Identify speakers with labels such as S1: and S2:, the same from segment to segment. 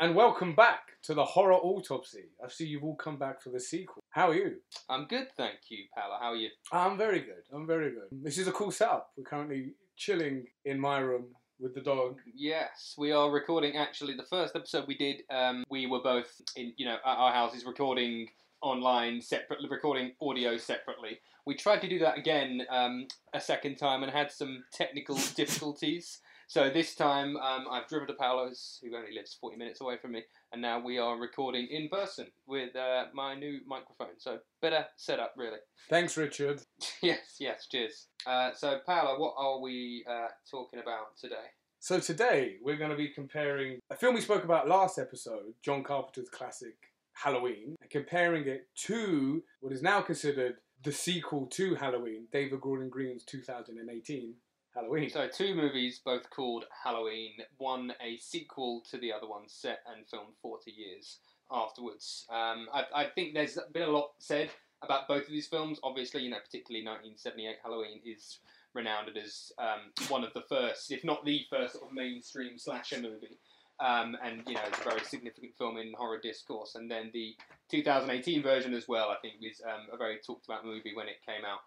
S1: and welcome back to the horror autopsy. I see you've all come back for the sequel. How are you?
S2: I'm good, thank you, Paolo. How are you?
S1: I'm very good. I'm very good. This is a cool setup. We're currently chilling in my room with the dog.
S2: Yes, we are recording. Actually, the first episode we did, um, we were both in, you know, at our houses recording online separately, recording audio separately. We tried to do that again um, a second time and had some technical difficulties. So this time, um, I've driven to Paolo's, who only lives 40 minutes away from me, and now we are recording in person with uh, my new microphone. So better setup, really.
S1: Thanks, Richard.
S2: yes, yes, cheers. Uh, so, Paolo, what are we uh, talking about today?
S1: So today we're going to be comparing a film we spoke about last episode, John Carpenter's classic Halloween, and comparing it to what is now considered the sequel to Halloween, David Gordon Green's 2018 Halloween.
S2: So, two movies, both called Halloween. One a sequel to the other one, set and filmed 40 years afterwards. Um, I, I think there's been a lot said about both of these films. Obviously, you know, particularly 1978 Halloween is renowned as um, one of the first, if not the first, sort of mainstream slasher movie. Um, and you know, it's a very significant film in horror discourse. And then the 2018 version as well, I think, was um, a very talked about movie when it came out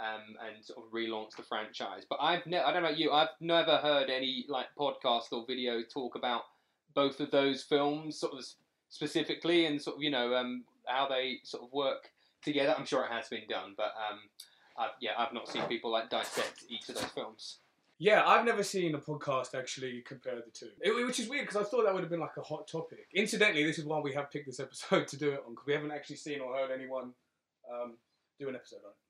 S2: um, and sort of relaunch the franchise. But I've ne- I don't know about you, I've never heard any like podcast or video talk about both of those films, sort of specifically, and sort of you know um, how they sort of work together. I'm sure it has been done, but um, I've, yeah, I've not seen people like dissect each of those films.
S1: Yeah, I've never seen a podcast actually compare the two, it, which is weird because I thought that would have been like a hot topic. Incidentally, this is why we have picked this episode to do it on because we haven't actually seen or heard anyone um, do an episode on it.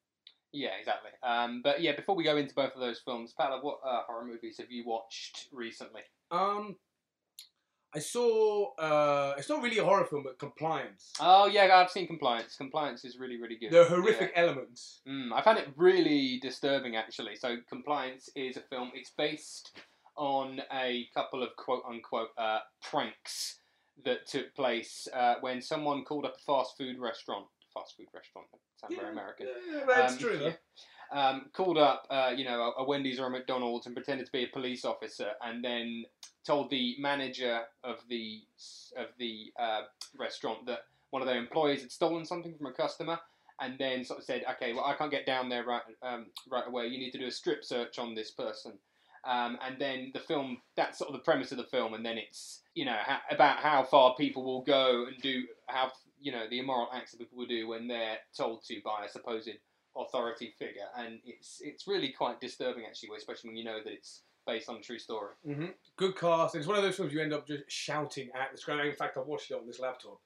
S2: Yeah, exactly. Um, but yeah, before we go into both of those films, Paolo, what uh, horror movies have you watched recently?
S1: Um, I saw. Uh, it's not really a horror film, but Compliance.
S2: Oh yeah, I've seen Compliance. Compliance is really, really good.
S1: The horrific elements.
S2: Mm, I found it really disturbing actually. So Compliance is a film. It's based on a couple of quote unquote uh, pranks that took place uh, when someone called up a fast food restaurant. Fast food restaurant. That very American.
S1: Yeah, that's
S2: Um,
S1: true. though.
S2: yeah. um, called up, uh, you know, a, a Wendy's or a McDonald's and pretended to be a police officer, and then told the manager of the of the uh, restaurant that one of their employees had stolen something from a customer, and then sort of said, "Okay, well, I can't get down there right um, right away. You need to do a strip search on this person." Um, and then the film, that's sort of the premise of the film, and then it's you know ha- about how far people will go and do how you know the immoral acts that people do when they're told to by a supposed authority figure, and it's it's really quite disturbing actually, especially when you know that it's based on a true story.
S1: hmm Good cast. It's one of those films you end up just shouting at the screen. In fact, I watched it on this laptop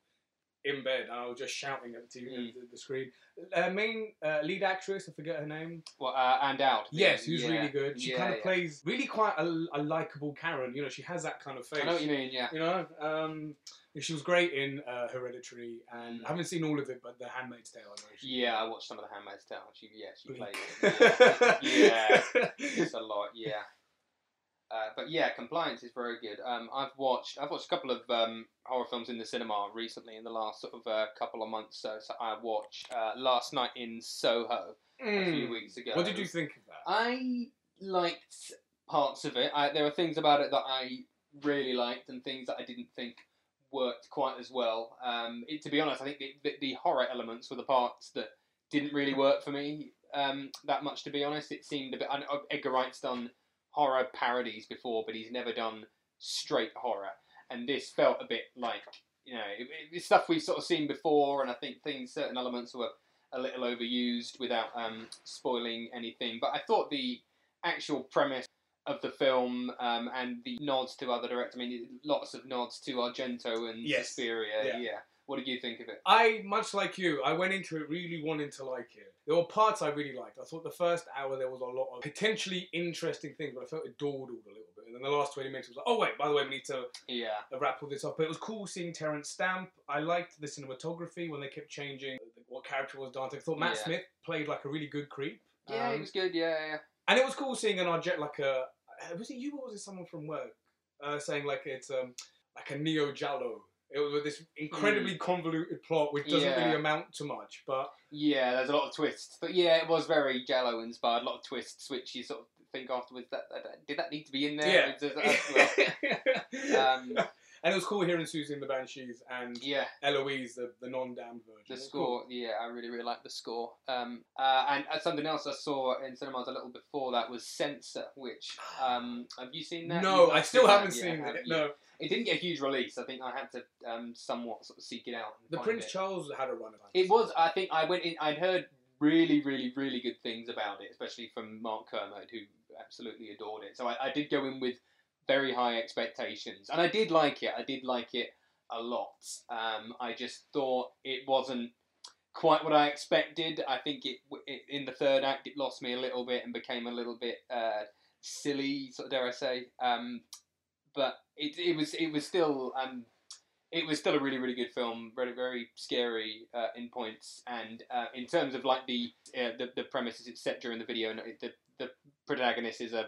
S1: in bed, and I was just shouting at the, TV,
S2: Mm.
S1: the, the screen. Uh, main uh, lead actress, I forget her name.
S2: Well, uh, and out.
S1: Yes, who's
S2: Yeah,
S1: really good. She
S2: yeah,
S1: kind of
S2: yeah.
S1: plays really quite a, a likable Karen. You know, she has that kind of face.
S2: I know what you mean. Yeah.
S1: You know, um, she was great in uh, Hereditary, and
S2: Mm.
S1: I haven't seen all of it, but The Handmaid's Tale. I know.
S2: Yeah, I watched some of the Handmaid's Tale. She, yeah, she played. Yeah, yeah, it's a lot. Yeah. Uh, but yeah, compliance is very good. Um, I've watched I've watched a couple of um, horror films in the cinema recently in the last sort of uh, couple of months. So, so I watched uh, Last Night in Soho a few
S1: Mm.
S2: weeks ago.
S1: What did you think of that?
S2: I liked parts of it. I, there were things about it that I really liked, and things that I didn't think worked quite as well. Um, it, to be honest, I think the, the, the horror elements were the parts that didn't really work for me um, that much. To be honest, it seemed a bit. I know Edgar Wright's done horror parodies before, but he's never done straight horror, and this felt a bit like you know it, it- it's stuff we've sort of seen before, and I think things certain elements were a little overused without um, spoiling anything. But I thought the actual premise of the film um, and the nods to other directors. I mean, lots of nods to Argento and
S1: Yes.
S2: Suspiria.
S1: Yeah.
S2: Yeah. What did you think of it?
S1: I, much like you, I went into it really wanting to like it. There were parts I really liked. I thought the first hour there was a lot of potentially interesting things, but I felt it dawdled a little bit. And then the last 20 minutes was like, oh, wait, by the way, we need to
S2: Yeah.
S1: uh, wrap all this up. But it was cool seeing Terence Stamp. I liked the cinematography when they kept changing what character was Dante. I thought Matt
S2: Yeah.
S1: Smith played like a really good creep.
S2: Yeah,
S1: Um,
S2: it was good. Yeah, yeah.
S1: and it was cool seeing an Argent like a was it you or was it someone from work uh, saying like it's um like a neo giallo. It was with this incredibly convoluted plot which doesn't.
S2: Yeah.
S1: really amount to much, but
S2: Yeah, there's a lot of twists, but yeah, it was very giallo inspired. A lot of twists, which you sort of think afterwards that, that did that need to be in there? is- uh, well, um,
S1: And it was cool hearing Siouxsie and the Banshees and
S2: Yeah,
S1: Eloise, the, the non-damned version.
S2: the
S1: It was cool.
S2: score. Yeah, I really really like the score. Um, uh, and uh, something else I saw in cinemas a little before that was Censor, which um, have you seen that?
S1: No,
S2: You've not
S1: I still
S2: that
S1: haven't
S2: yet,
S1: seen
S2: have
S1: it.
S2: you?
S1: No,
S2: It didn't get a huge release. I think I had to um, somewhat sort of seek it out.
S1: the Prince
S2: it.
S1: Charles had a run of
S2: It was. I think I went in. I'd heard really, really, really good things about it, especially from Mark Kermode, who absolutely adored it. So I, I did go in with very high expectations, and I did like it. I did like it a lot. Um, I just thought it wasn't quite what I expected. I think it, it in the third act it lost me a little bit and became a little bit uh, silly, sort of dare I say. Um, but it, it was it was still um, it was still a really really good film, very very scary uh, in points, and uh, in terms of like the uh, the the premises it's set during the video, and the the protagonist is a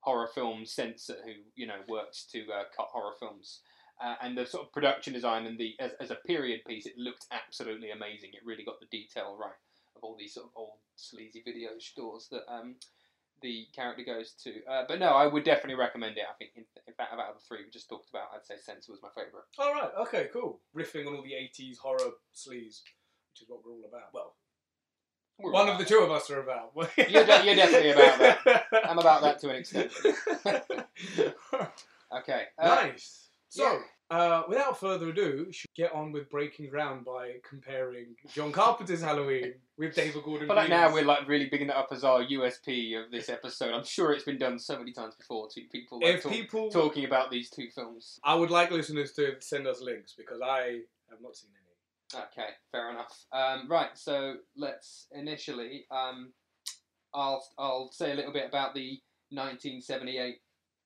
S2: horror film censor who you know works to uh, cut horror films. Uh, and the sort of production design and the as, as a period piece, it looked absolutely amazing. It really got the detail right of all these sort of old sleazy video stores that um, the character goes to. Uh, but no, I would definitely recommend it. I think, in, in fact, out of the three we just talked about, I'd say Sense was my favourite.
S1: All right. Okay. Cool. Riffing on all the '80s horror sleaze, which is what we're all about. Well,
S2: We're
S1: one of the two of us are about.
S2: You're de- you're definitely about that. I'm about that to an extent. Okay. Uh,
S1: nice. So, uh, without further ado, we should get on with breaking ground by comparing John Carpenter's Halloween with David Gordon.
S2: But like now we're like really bigging it up as our USP of this episode. I'm sure it's been done so many times before to people like
S1: If
S2: talk-
S1: people,
S2: talking about these two films.
S1: I would like listeners to send us links because I have not seen any.
S2: Okay, fair enough. Um, right, so let's initially, um, I'll I'll say a little bit about the 1978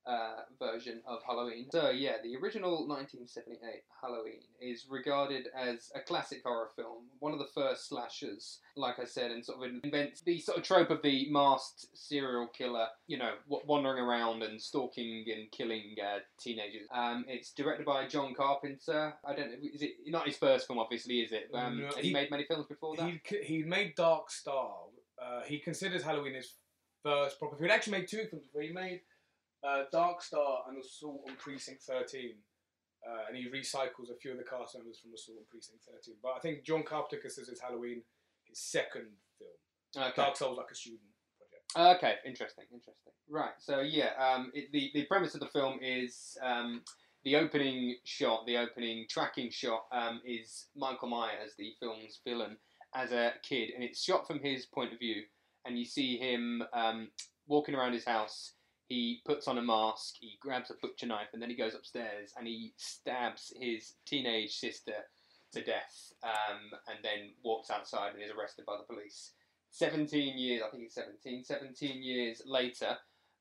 S2: uh, version of Halloween. So yeah, the original 1978 Halloween is regarded as a classic horror film, one of the first slashers, like I said, and sort of invents the sort of trope of the masked serial killer, you know, wandering around and stalking and killing uh, teenagers. Um, it's directed by John Carpenter. I don't know, is it not his first film? Obviously, is it? Um,
S1: No,
S2: has he,
S1: he-
S2: made many films before that?
S1: He he made Dark Star. Uh, he considers Halloween his first proper. film. He actually made two films before. He made uh, Dark Star and Assault on Precinct Thirteen, uh, and he recycles a few of the cast members from Assault on Precinct Thirteen. But I think John Carpenter considers Halloween his second film.
S2: Okay.
S1: Dark was like a student project.
S2: Okay, interesting, interesting. Right, so yeah, um, it, the the premise of the film is um, the opening shot, the opening tracking shot, um, is Michael Myers, the film's villain, as a kid, and it's shot from his point of view, and you see him um, walking around his house. He puts on a mask, he grabs a butcher knife, and then he goes upstairs and he stabs his teenage sister to death, um, and then walks outside and is arrested by the police. 17 years, I think it's 17, 17 years later,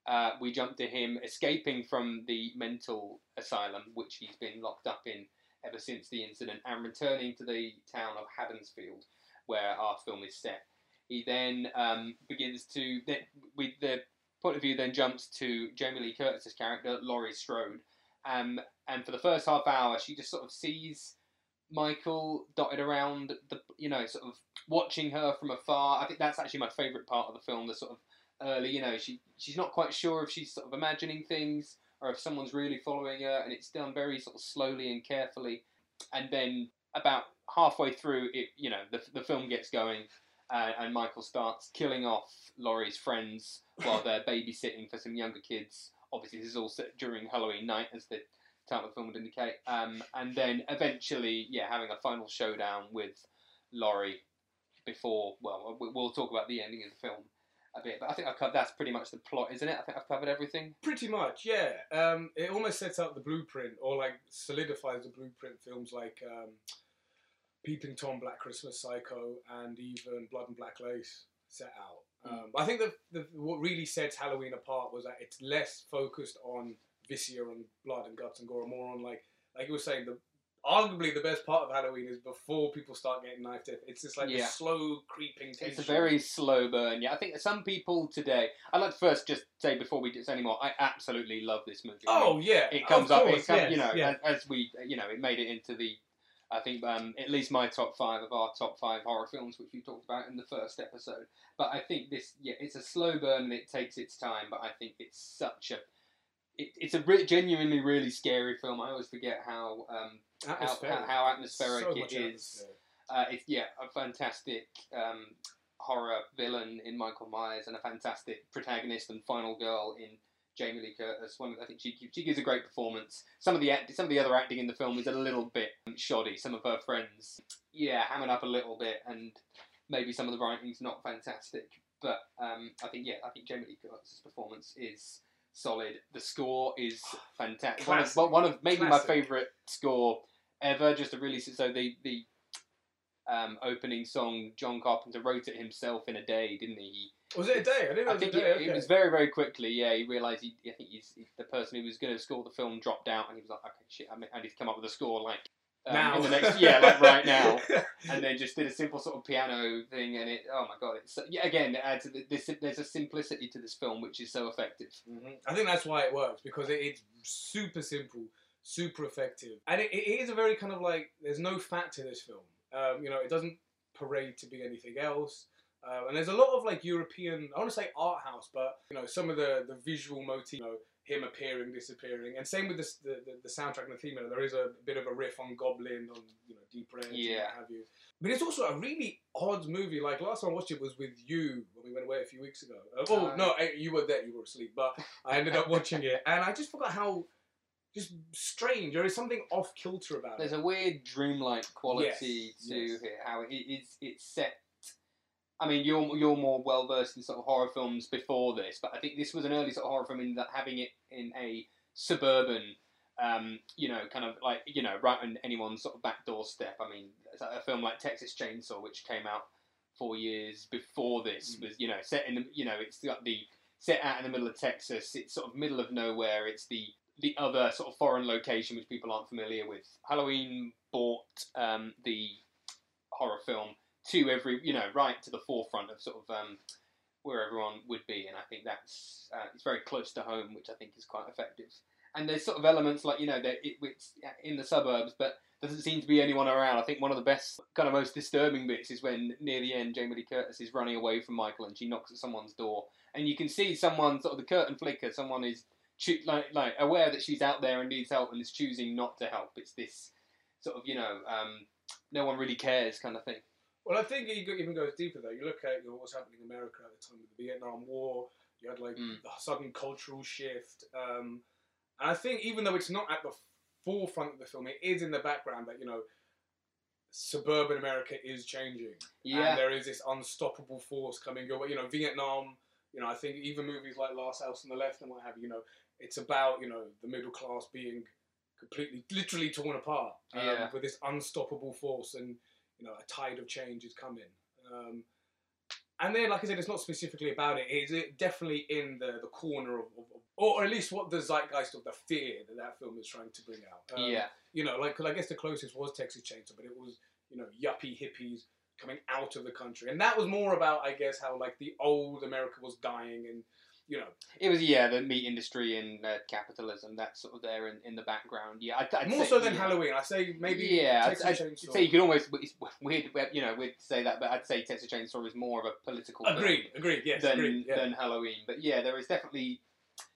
S2: uh, we jump to him escaping from the mental asylum, which he's been locked up in ever since the incident, and returning to the town of Haddonfield, where our film is set. He then um, begins to, then, with the point of view, then jumps to Jamie Lee Curtis's character, Laurie Strode. Um, and for the first half hour, she just sort of sees Michael dotted around the, you know, sort of watching her from afar. I think that's actually my favourite part of the film. The sort of early, you know, she she's not quite sure if she's sort of imagining things or if someone's really following her, and it's done very sort of slowly and carefully. And then about halfway through, it you know, the the film gets going, uh, and Michael starts killing off Laurie's friends while they're babysitting for some younger kids. Obviously, this is all set during Halloween night, as the title of the film would indicate. Um, and then eventually, yeah, having a final showdown with Laurie before. Well, we- we'll talk about the ending of the film a bit, but I think I've covered, that's pretty much the plot, isn't it? I think I've covered everything.
S1: Pretty much, yeah. Um, it almost sets out the blueprint, or like solidifies the blueprint. Films like um, Peeping Tom, Black Christmas, Psycho, and even Blood and Black Lace set out. Um, I think the, the what really sets Halloween apart was that it's less focused on viscera and blood and guts and gore, more on like like you were saying the. Arguably, the best part of Halloween is before people start getting knifed. It. It's just like
S2: Yeah.
S1: slow creeping tension.
S2: It's a very slow burn. Yeah, I think some people today. I'd like to first just say before we do this anymore, I absolutely love this movie. I mean,
S1: Oh yeah,
S2: it comes
S1: of
S2: up.
S1: course,
S2: it comes,
S1: yes,
S2: you know,
S1: yeah.
S2: as, as we, you know, it made it into the. I think um, at least my top five of our top five horror films, which we talked about in the first episode. But I think this, yeah, it's a slow burn and it takes its time. But I think it's such a, it, it's a re- genuinely really scary film. I always forget how um, how,
S1: Atmospheric.
S2: how, how atmospheric
S1: So
S2: it is. Uh, it's yeah, a fantastic um, horror villain in Michael Myers and a fantastic protagonist and final girl in Jamie Lee Curtis. One, I think she she gives a great performance. Some of the act, some of the other acting in the film is a little bit shoddy. Some of her friends, yeah, hamming up a little bit, and maybe some of the writing's not fantastic. But um, I think yeah, I think Jamie Lee Curtis' performance is solid. The score is fantastic. One of, one of maybe
S1: Classic.
S2: my favourite score ever. Just a really so the the um, opening song John Carpenter wrote it himself in a day, didn't he?
S1: Was it a day? I didn't know
S2: I
S1: it was
S2: think
S1: a day.
S2: it,
S1: okay.
S2: it was very very quickly. Yeah, he realised he. I think he's, he's the person who was going to score the film dropped out, and he was like, okay, shit, I, mean, need to come up with a score like. Um,
S1: now.
S2: in the next yeah like right now and then just did a simple sort of piano thing and it oh my god it's so, yeah again it adds this there's a simplicity to this film which is so effective
S1: Mhm. I think that's why it works because it, it's super simple, super effective, and it, it is a very kind of like there's no fat to this film. Um, you know, it doesn't parade to be anything else. Uh, and there's a lot of like European, I want to say art house, but you know some of the the visual motif, you know, him appearing, disappearing, and same with this, the, the the soundtrack and the theme. You know, there is a bit of a riff on Goblin, on you know Deep Red, and
S2: Yeah.
S1: what have you. But it's also a really odd movie. Like last time I watched it was with you when we went away a few weeks ago. Uh, oh
S2: Uh,
S1: no, eh, you were there, you were asleep, but I ended up watching it, and I just forgot how just strange. There is something off kilter about
S2: there's
S1: it.
S2: There's a weird dreamlike quality
S1: Yes,
S2: to
S1: yes.
S2: it how it is it's set I mean, you're you're more well versed in sort of horror films before this, but I think this was an early sort of horror film in that having it in a suburban, um, you know, kind of like you know, right on anyone's sort of back doorstep. I mean, a film like Texas Chainsaw, which came out four years before this,
S1: Mm.
S2: was you know set in the you know it's got the set out in the middle of Texas. It's sort of middle of nowhere. It's the the other sort of foreign location which people aren't familiar with. Halloween bought um, the horror film to every you know right to the forefront of sort of um, where everyone would be, and I think that's uh, it's very close to home, which I think is quite effective. And there's sort of elements like you know that it, it's in the suburbs, but doesn't seem to be anyone around. I think one of the best, kind of most disturbing bits is when near the end, Jamie Lee Curtis is running away from Michael and she knocks at someone's door, and you can see someone sort of the curtain flicker. Someone is choo- like like aware that she's out there and needs help and is choosing not to help. It's this sort of you know um, no one really cares kind of thing.
S1: Well, I think it even goes deeper though. You look at you know, what's happening in America at the time of the Vietnam War. You had like
S2: Mm.
S1: the sudden cultural shift, um, and I think even though it's not at the forefront of the film, it is in the background that you know suburban America is changing.
S2: Yeah,
S1: And there is this unstoppable force coming your way. You know, Vietnam, you know, I think even movies like Last House on the Left and what have you, you know, it's about, you know, the middle class being completely, literally torn apart um,
S2: Yeah.
S1: with this unstoppable force and, you know, a tide of change is coming. Um, and then, like I said, it's not specifically about it. It's it definitely in the, the corner of, of, of, or at least what the zeitgeist of the fear that that film is trying to bring out. Um,
S2: yeah,
S1: you know, like, cause I guess the closest was Texas Chainsaw, but it was you know yuppie hippies coming out of the country, and that was more about I guess how like the old America was dying, and you know,
S2: it was yeah the meat industry and uh, capitalism that's sort of there in, in the background. Yeah, I'd, I'd
S1: more
S2: say-
S1: so than
S2: yeah.
S1: Halloween. I say maybe
S2: yeah, I'd,
S1: Texas
S2: I'd say you could almost it's weird, you know, weird to say that, but I'd say Texas Chainsaw is more of a political
S1: agreed, agreed, yes,
S2: than
S1: agreed, yeah.
S2: than Halloween. But yeah, there is definitely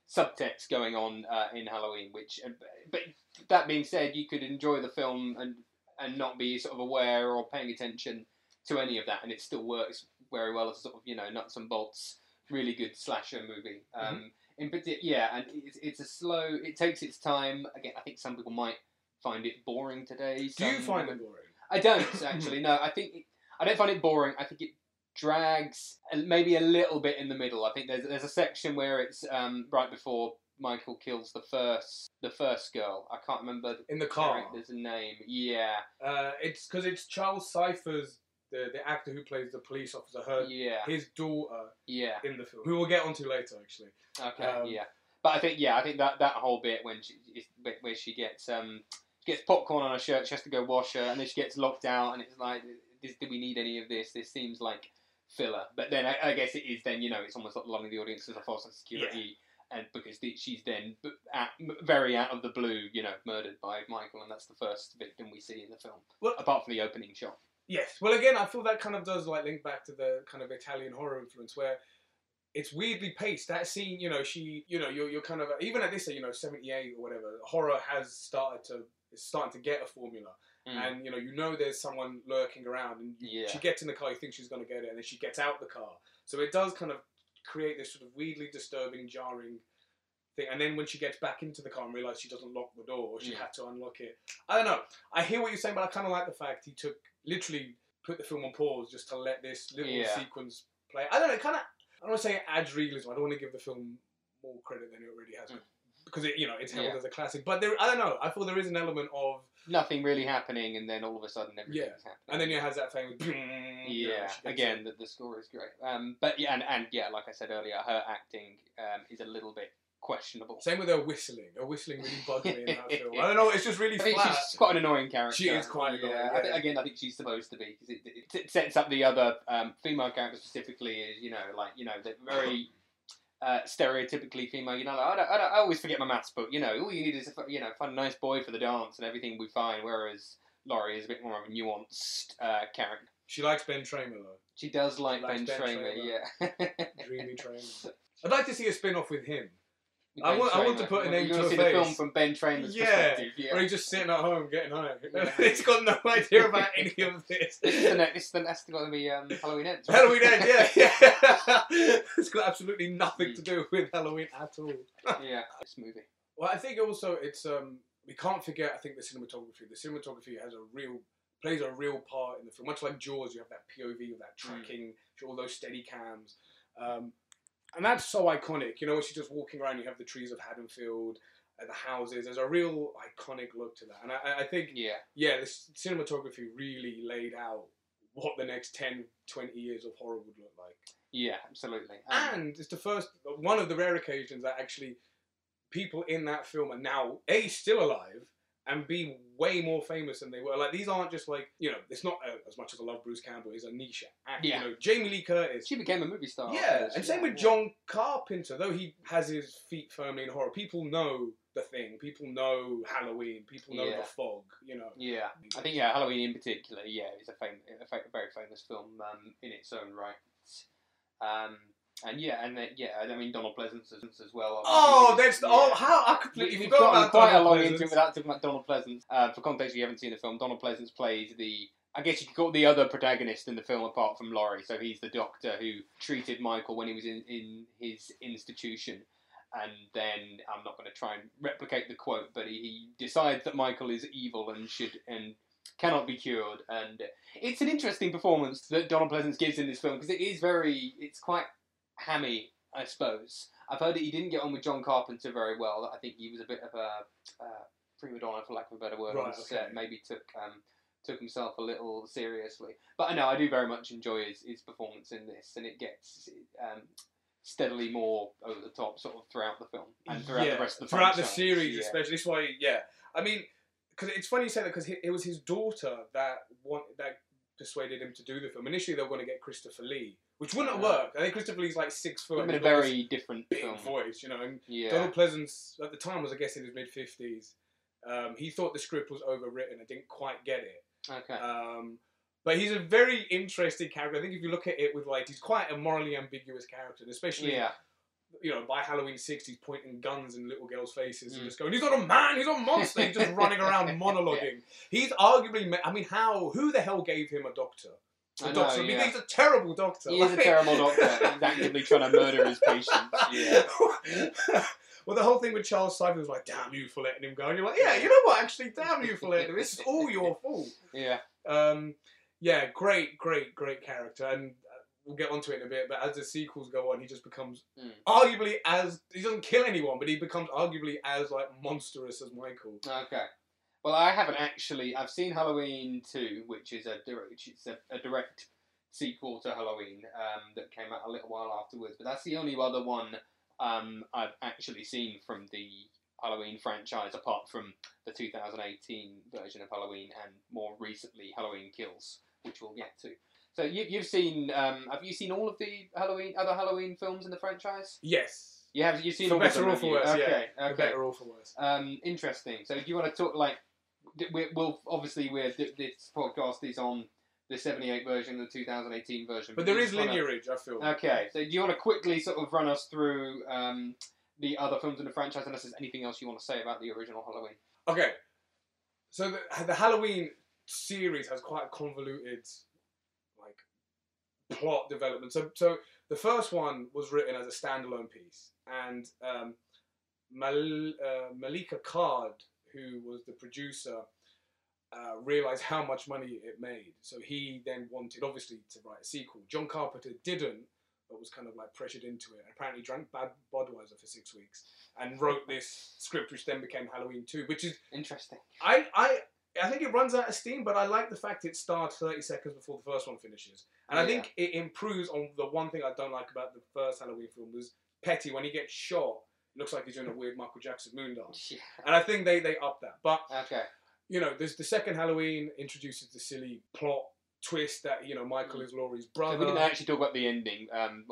S2: subtext going on uh, in Halloween. Which, uh, but that being said, you could enjoy the film and and not be sort of aware or paying attention to any of that, and it still works very well as sort of you know nuts and bolts, really good slasher movie.
S1: Mm-hmm.
S2: Um, in particular, yeah, and it's, it's a slow. It takes its time. Again, I think some people might find it boring today.
S1: Do you find it boring?
S2: I don't actually. No, I think it, I don't find it boring. I think it drags maybe a little bit in the middle. I think there's there's a section where it's um, right before Michael kills the first the first girl. I can't remember
S1: In the car,
S2: There's a name. Yeah,
S1: uh, it's because it's Charles Cyphers the the actor who plays the police officer, her
S2: yeah,
S1: his daughter
S2: yeah.
S1: in the film, who we'll get onto later actually.
S2: Okay,
S1: Um,
S2: yeah. But I think yeah, I think that that whole bit when she is where she gets um she gets popcorn on her shirt, she has to go wash her, and then she gets locked out, and it's like, this, do we need any of this? This seems like filler. But then I, I guess it is. Then you know, it's almost like lulling the audience as a false security. And because the, she's then at, very out of the blue, you know, murdered by Michael, and that's the first victim we see in the film,
S1: Well-
S2: apart from the opening shot.
S1: Yes. Well, again, I feel that kind of does like link back to the kind of Italian horror influence, where it's weirdly paced. That scene, you know, she, you know, you're, you're kind of even at this, you know, seventy eight or whatever. Horror has started to it's starting to get a formula,
S2: Mm.
S1: and you know, you know, there's someone lurking around, and you-
S2: Yeah.
S1: she gets in the car, you think she's going to get it, and then she gets out the car. So it does kind of create this sort of weirdly disturbing, jarring thing. And then when she gets back into the car and realizes she doesn't lock the door, or she
S2: Yeah.
S1: had to unlock it. I don't know. I hear what you're saying, but I kind of like the fact he took literally put the film on pause just to let this little
S2: Yeah.
S1: sequence play. I don't know. Kind of. I don't want to say it adds realism. I don't want to give the film more credit than it already has.
S2: Mm.
S1: Because it, you know, it's held
S2: Yeah.
S1: as a classic, but there, I don't know. I feel there is an element of,
S2: Nothing really happening, and then all of a sudden everything's
S1: Yeah.
S2: happening.
S1: and then it has that famous. you know,
S2: Yeah, again, the, the score is great. Um, but yeah, and, and yeah, like I said earlier, her acting um, is a little bit questionable.
S1: Same with her whistling. Her whistling really bugged me in that film. I don't know. It's just really
S2: I think
S1: flat.
S2: she's quite an annoying character.
S1: She is quite annoying,
S2: Yeah, I thi- again, I think she's supposed to be because it, it, it sets up the other um, female characters specifically. Is you know, like you know, they're very uh, stereotypically female. You know, like, I, don't, I, don't, I always forget my maths book. You know, all you need is a you know, find a nice boy for the dance, and everything will be fine. Whereas Laurie is a bit more of a nuanced uh, character.
S1: She likes Ben Tramer though.
S2: She does like
S1: likes
S2: Ben
S1: Ben
S2: Tramer,
S1: Tramer.
S2: yeah.
S1: Dreamy Tramer. I'd like to see a spin off with him. I want- I want to put a
S2: You
S1: name
S2: wanna
S1: a
S2: see
S1: face.
S2: the film from Ben Tramer's
S1: Yeah,
S2: perspective. Yeah.
S1: Or he's just sitting at home getting high.
S2: Yeah.
S1: He's got no idea about any of this.
S2: This is the next. This is the, that's going to be um, Halloween Ends. right?
S1: Halloween End, yeah, yeah. it's got absolutely nothing to do with Halloween at all.
S2: yeah, this movie.
S1: Well, I think also it's um we can't forget. I think the cinematography. The cinematography has a real plays a real part in the film. Much like Jaws, you have that POV that tracking, all those steady cams, um, and that's so iconic. You know, when she's just walking around, you have the trees of Haddonfield. uh, The houses, there's a real iconic look to that, and I, I think
S2: Yeah,
S1: yeah, the cinematography really laid out what the next 10, 20 years of horror would look like.
S2: yeah, absolutely. Um,
S1: And it's the first, one of the rare occasions that actually people in that film are now A, still alive, and be way more famous than they were. Like, these aren't just like, you know, it's not uh, as much as I love Bruce Campbell, he's a niche actor.
S2: Yeah.
S1: You know, Jamie Lee Curtis.
S2: she became a movie star.
S1: Yeah, and same with. John Carpenter. Though he has his feet firmly in horror, people know the thing. People know Halloween. People know
S2: Yeah.
S1: the fog. You know.
S2: Yeah, I think yeah, Halloween in particular, yeah, is a, fam- a, fa- very famous film um, in its own right. Um, and yeah, and then, yeah, I mean Donald Pleasence as, as well.
S1: Oh, that's
S2: Yeah.
S1: oh how I completely
S2: We-
S1: forgot about
S2: quite a
S1: Donald
S2: long into it
S1: Pleasence.
S2: without talking about Donald Pleasence. Uh, for context, if you haven't seen the film, Donald Pleasence plays the. I guess you could call it the other protagonist in the film apart from Laurie. So he's the doctor who treated Michael when he was in, in his institution. And then I'm not going to try and replicate the quote, but he, he decides that Michael is evil and should and cannot be cured. And it's an interesting performance that Donald Pleasence gives in this film because it is very, it's quite hammy, I suppose. I've heard that he didn't get on with John Carpenter very well. I think he was a bit of a uh, prima donna, for lack of a better word, on
S1: Right,
S2: set. Maybe took um, took himself a little seriously. But I know I do very much enjoy his, his performance in this, and it gets um, steadily more over the top sort of throughout the film and throughout
S1: yeah,
S2: the rest of the film.
S1: throughout the series,
S2: Yeah.
S1: especially. That's why, yeah. I mean, because it's funny you say that because it was his daughter that want, that persuaded him to do the film. Initially, they were going to get Christopher Lee, which wouldn't have
S2: Uh,
S1: worked. I think Christopher Lee's like six foot.
S2: Would have been a
S1: and he's got this
S2: very different
S1: big
S2: film.
S1: voice, you know. And
S2: Yeah.
S1: Donald Pleasence at the time was, I guess, in his mid fifties. Um, he thought the script was overwritten and didn't quite get it.
S2: Okay.
S1: Um, but he's a very interesting character. I think if you look at it with like, he's quite a morally ambiguous character, especially
S2: yeah.
S1: you know, by Halloween 6, he's pointing guns in little girls' faces and
S2: Mm.
S1: just going, he's not a man, he's a monster. He's just running around monologuing. He's arguably, I mean, how, who the hell gave him a doctor?
S2: I know,
S1: doctor.
S2: Yeah.
S1: he's a terrible doctor.
S2: He is a
S1: Like-
S2: terrible doctor. He's actively trying to murder his patients. Yeah.
S1: well, the whole thing with Charles Cypher was like, damn you for letting him go. And you're like, yeah, you know what, actually, damn you for letting him. Go. This is all your fault.
S2: Yeah.
S1: Um, yeah, great, great, great character, and uh, we'll get onto it in a bit. But as the sequels go on, he just becomes
S2: Mm.
S1: arguably as he doesn't kill anyone, but he becomes arguably as like monstrous as Michael.
S2: Okay. Well, I haven't actually. I've seen Halloween two, which is a direct, which is a, a direct sequel to Halloween um, that came out a little while afterwards. But that's the only other one um, I've actually seen from the Halloween franchise, apart from the 2018 version of Halloween and more recently Halloween Kills, which we'll get to. So you, you've seen? Um, have you seen all of the Halloween other Halloween films in the franchise?
S1: Yes,
S2: You have. You've seen
S1: For
S2: all
S1: better
S2: them,
S1: or for worse, yeah.
S2: Okay.
S1: for better or for worse.
S2: Um, interesting. So, do you want to talk like? We- We'll obviously we're this podcast is on the '78 version and the 2018 version.
S1: But there is
S2: wanna-
S1: I feel.
S2: Okay, so do you want to quickly sort of run us through um, the other films in the franchise, unless there's anything else you want to say about the original Halloween?
S1: Okay, so the, the Halloween series has quite a convoluted, like, plot development. So, so the first one was written as a standalone piece, and um, Mal- uh, Malika Card, who was the producer, uh, realized how much money it made. So he then wanted, obviously, to write a sequel. John Carpenter didn't, but was kind of like pressured into it. Apparently, drank bad Budweiser for six weeks and wrote this script, which then became Halloween Two, which is
S2: Interesting.
S1: I, I, I think it runs out of steam, but I like the fact it starts 30 seconds before the first one finishes. And I think it improves on the one thing I don't like about the first Halloween film was Petty, when he gets shot, looks like he's doing a weird Michael Jackson moon dance.
S2: Yeah.
S1: And I think they, they up that. But,
S2: Okay.
S1: you know, there's the second Halloween introduces the silly plot twist that, you know, Michael is Laurie's
S2: brother. So we didn't actually talk about the ending. Um,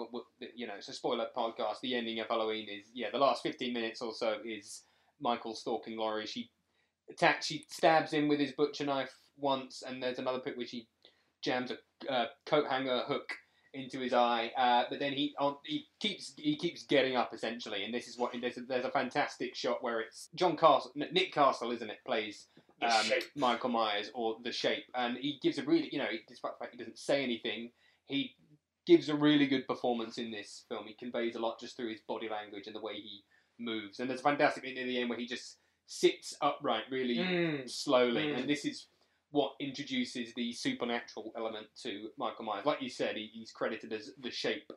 S2: you know, it's a spoiler podcast. The ending of Halloween is yeah, the last fifteen minutes or so is Michael stalking Laurie. She attacks, she stabs him with his butcher knife once, and there's another bit where she jams a uh, coat hanger hook into his eye. Uh, but then he on, he keeps he keeps getting up essentially, and this is what there's a, there's a fantastic shot where it's John Castle, Nick Castle, isn't it? Plays um, Michael Myers or The Shape, and he gives a really, you know, despite the fact he doesn't say anything, he gives a really good performance in this film. He conveys a lot just through his body language and the way he moves. And there's a fantastic bit near the end where he just sits upright really
S1: Mm.
S2: slowly,
S1: Mm.
S2: and this is what introduces the supernatural element to Michael Myers. Like you said, he, he's credited as The Shape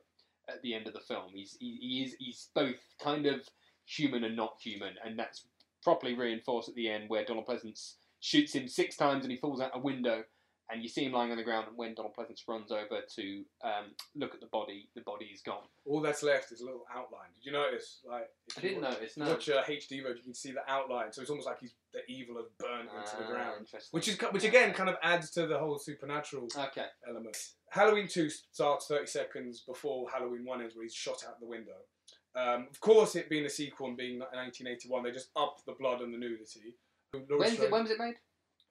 S2: at the end of the film. He's he, he is he's both kind of human and not human, and that's properly reinforced at the end where Donald Pleasence shoots him six times and he falls out a window and you see him lying on the ground and when Donald Pleasence runs over to um, look at the body, the body is gone.
S1: All that's left is a little outline. Did you notice? Like,
S2: I
S1: you
S2: didn't
S1: watch-
S2: notice, no.
S1: Watch a HD version, you can see the outline. So it's almost like he's the evil has burned into the
S2: Ah,
S1: ground.
S2: interesting.
S1: Which is which again kind of adds to the whole supernatural
S2: Okay.
S1: element. Halloween two starts thirty seconds before Halloween one ends, where he's shot out the window. Um, of course, it being a sequel and being 1981, they just upped the blood and the nudity.
S2: It, when was it made?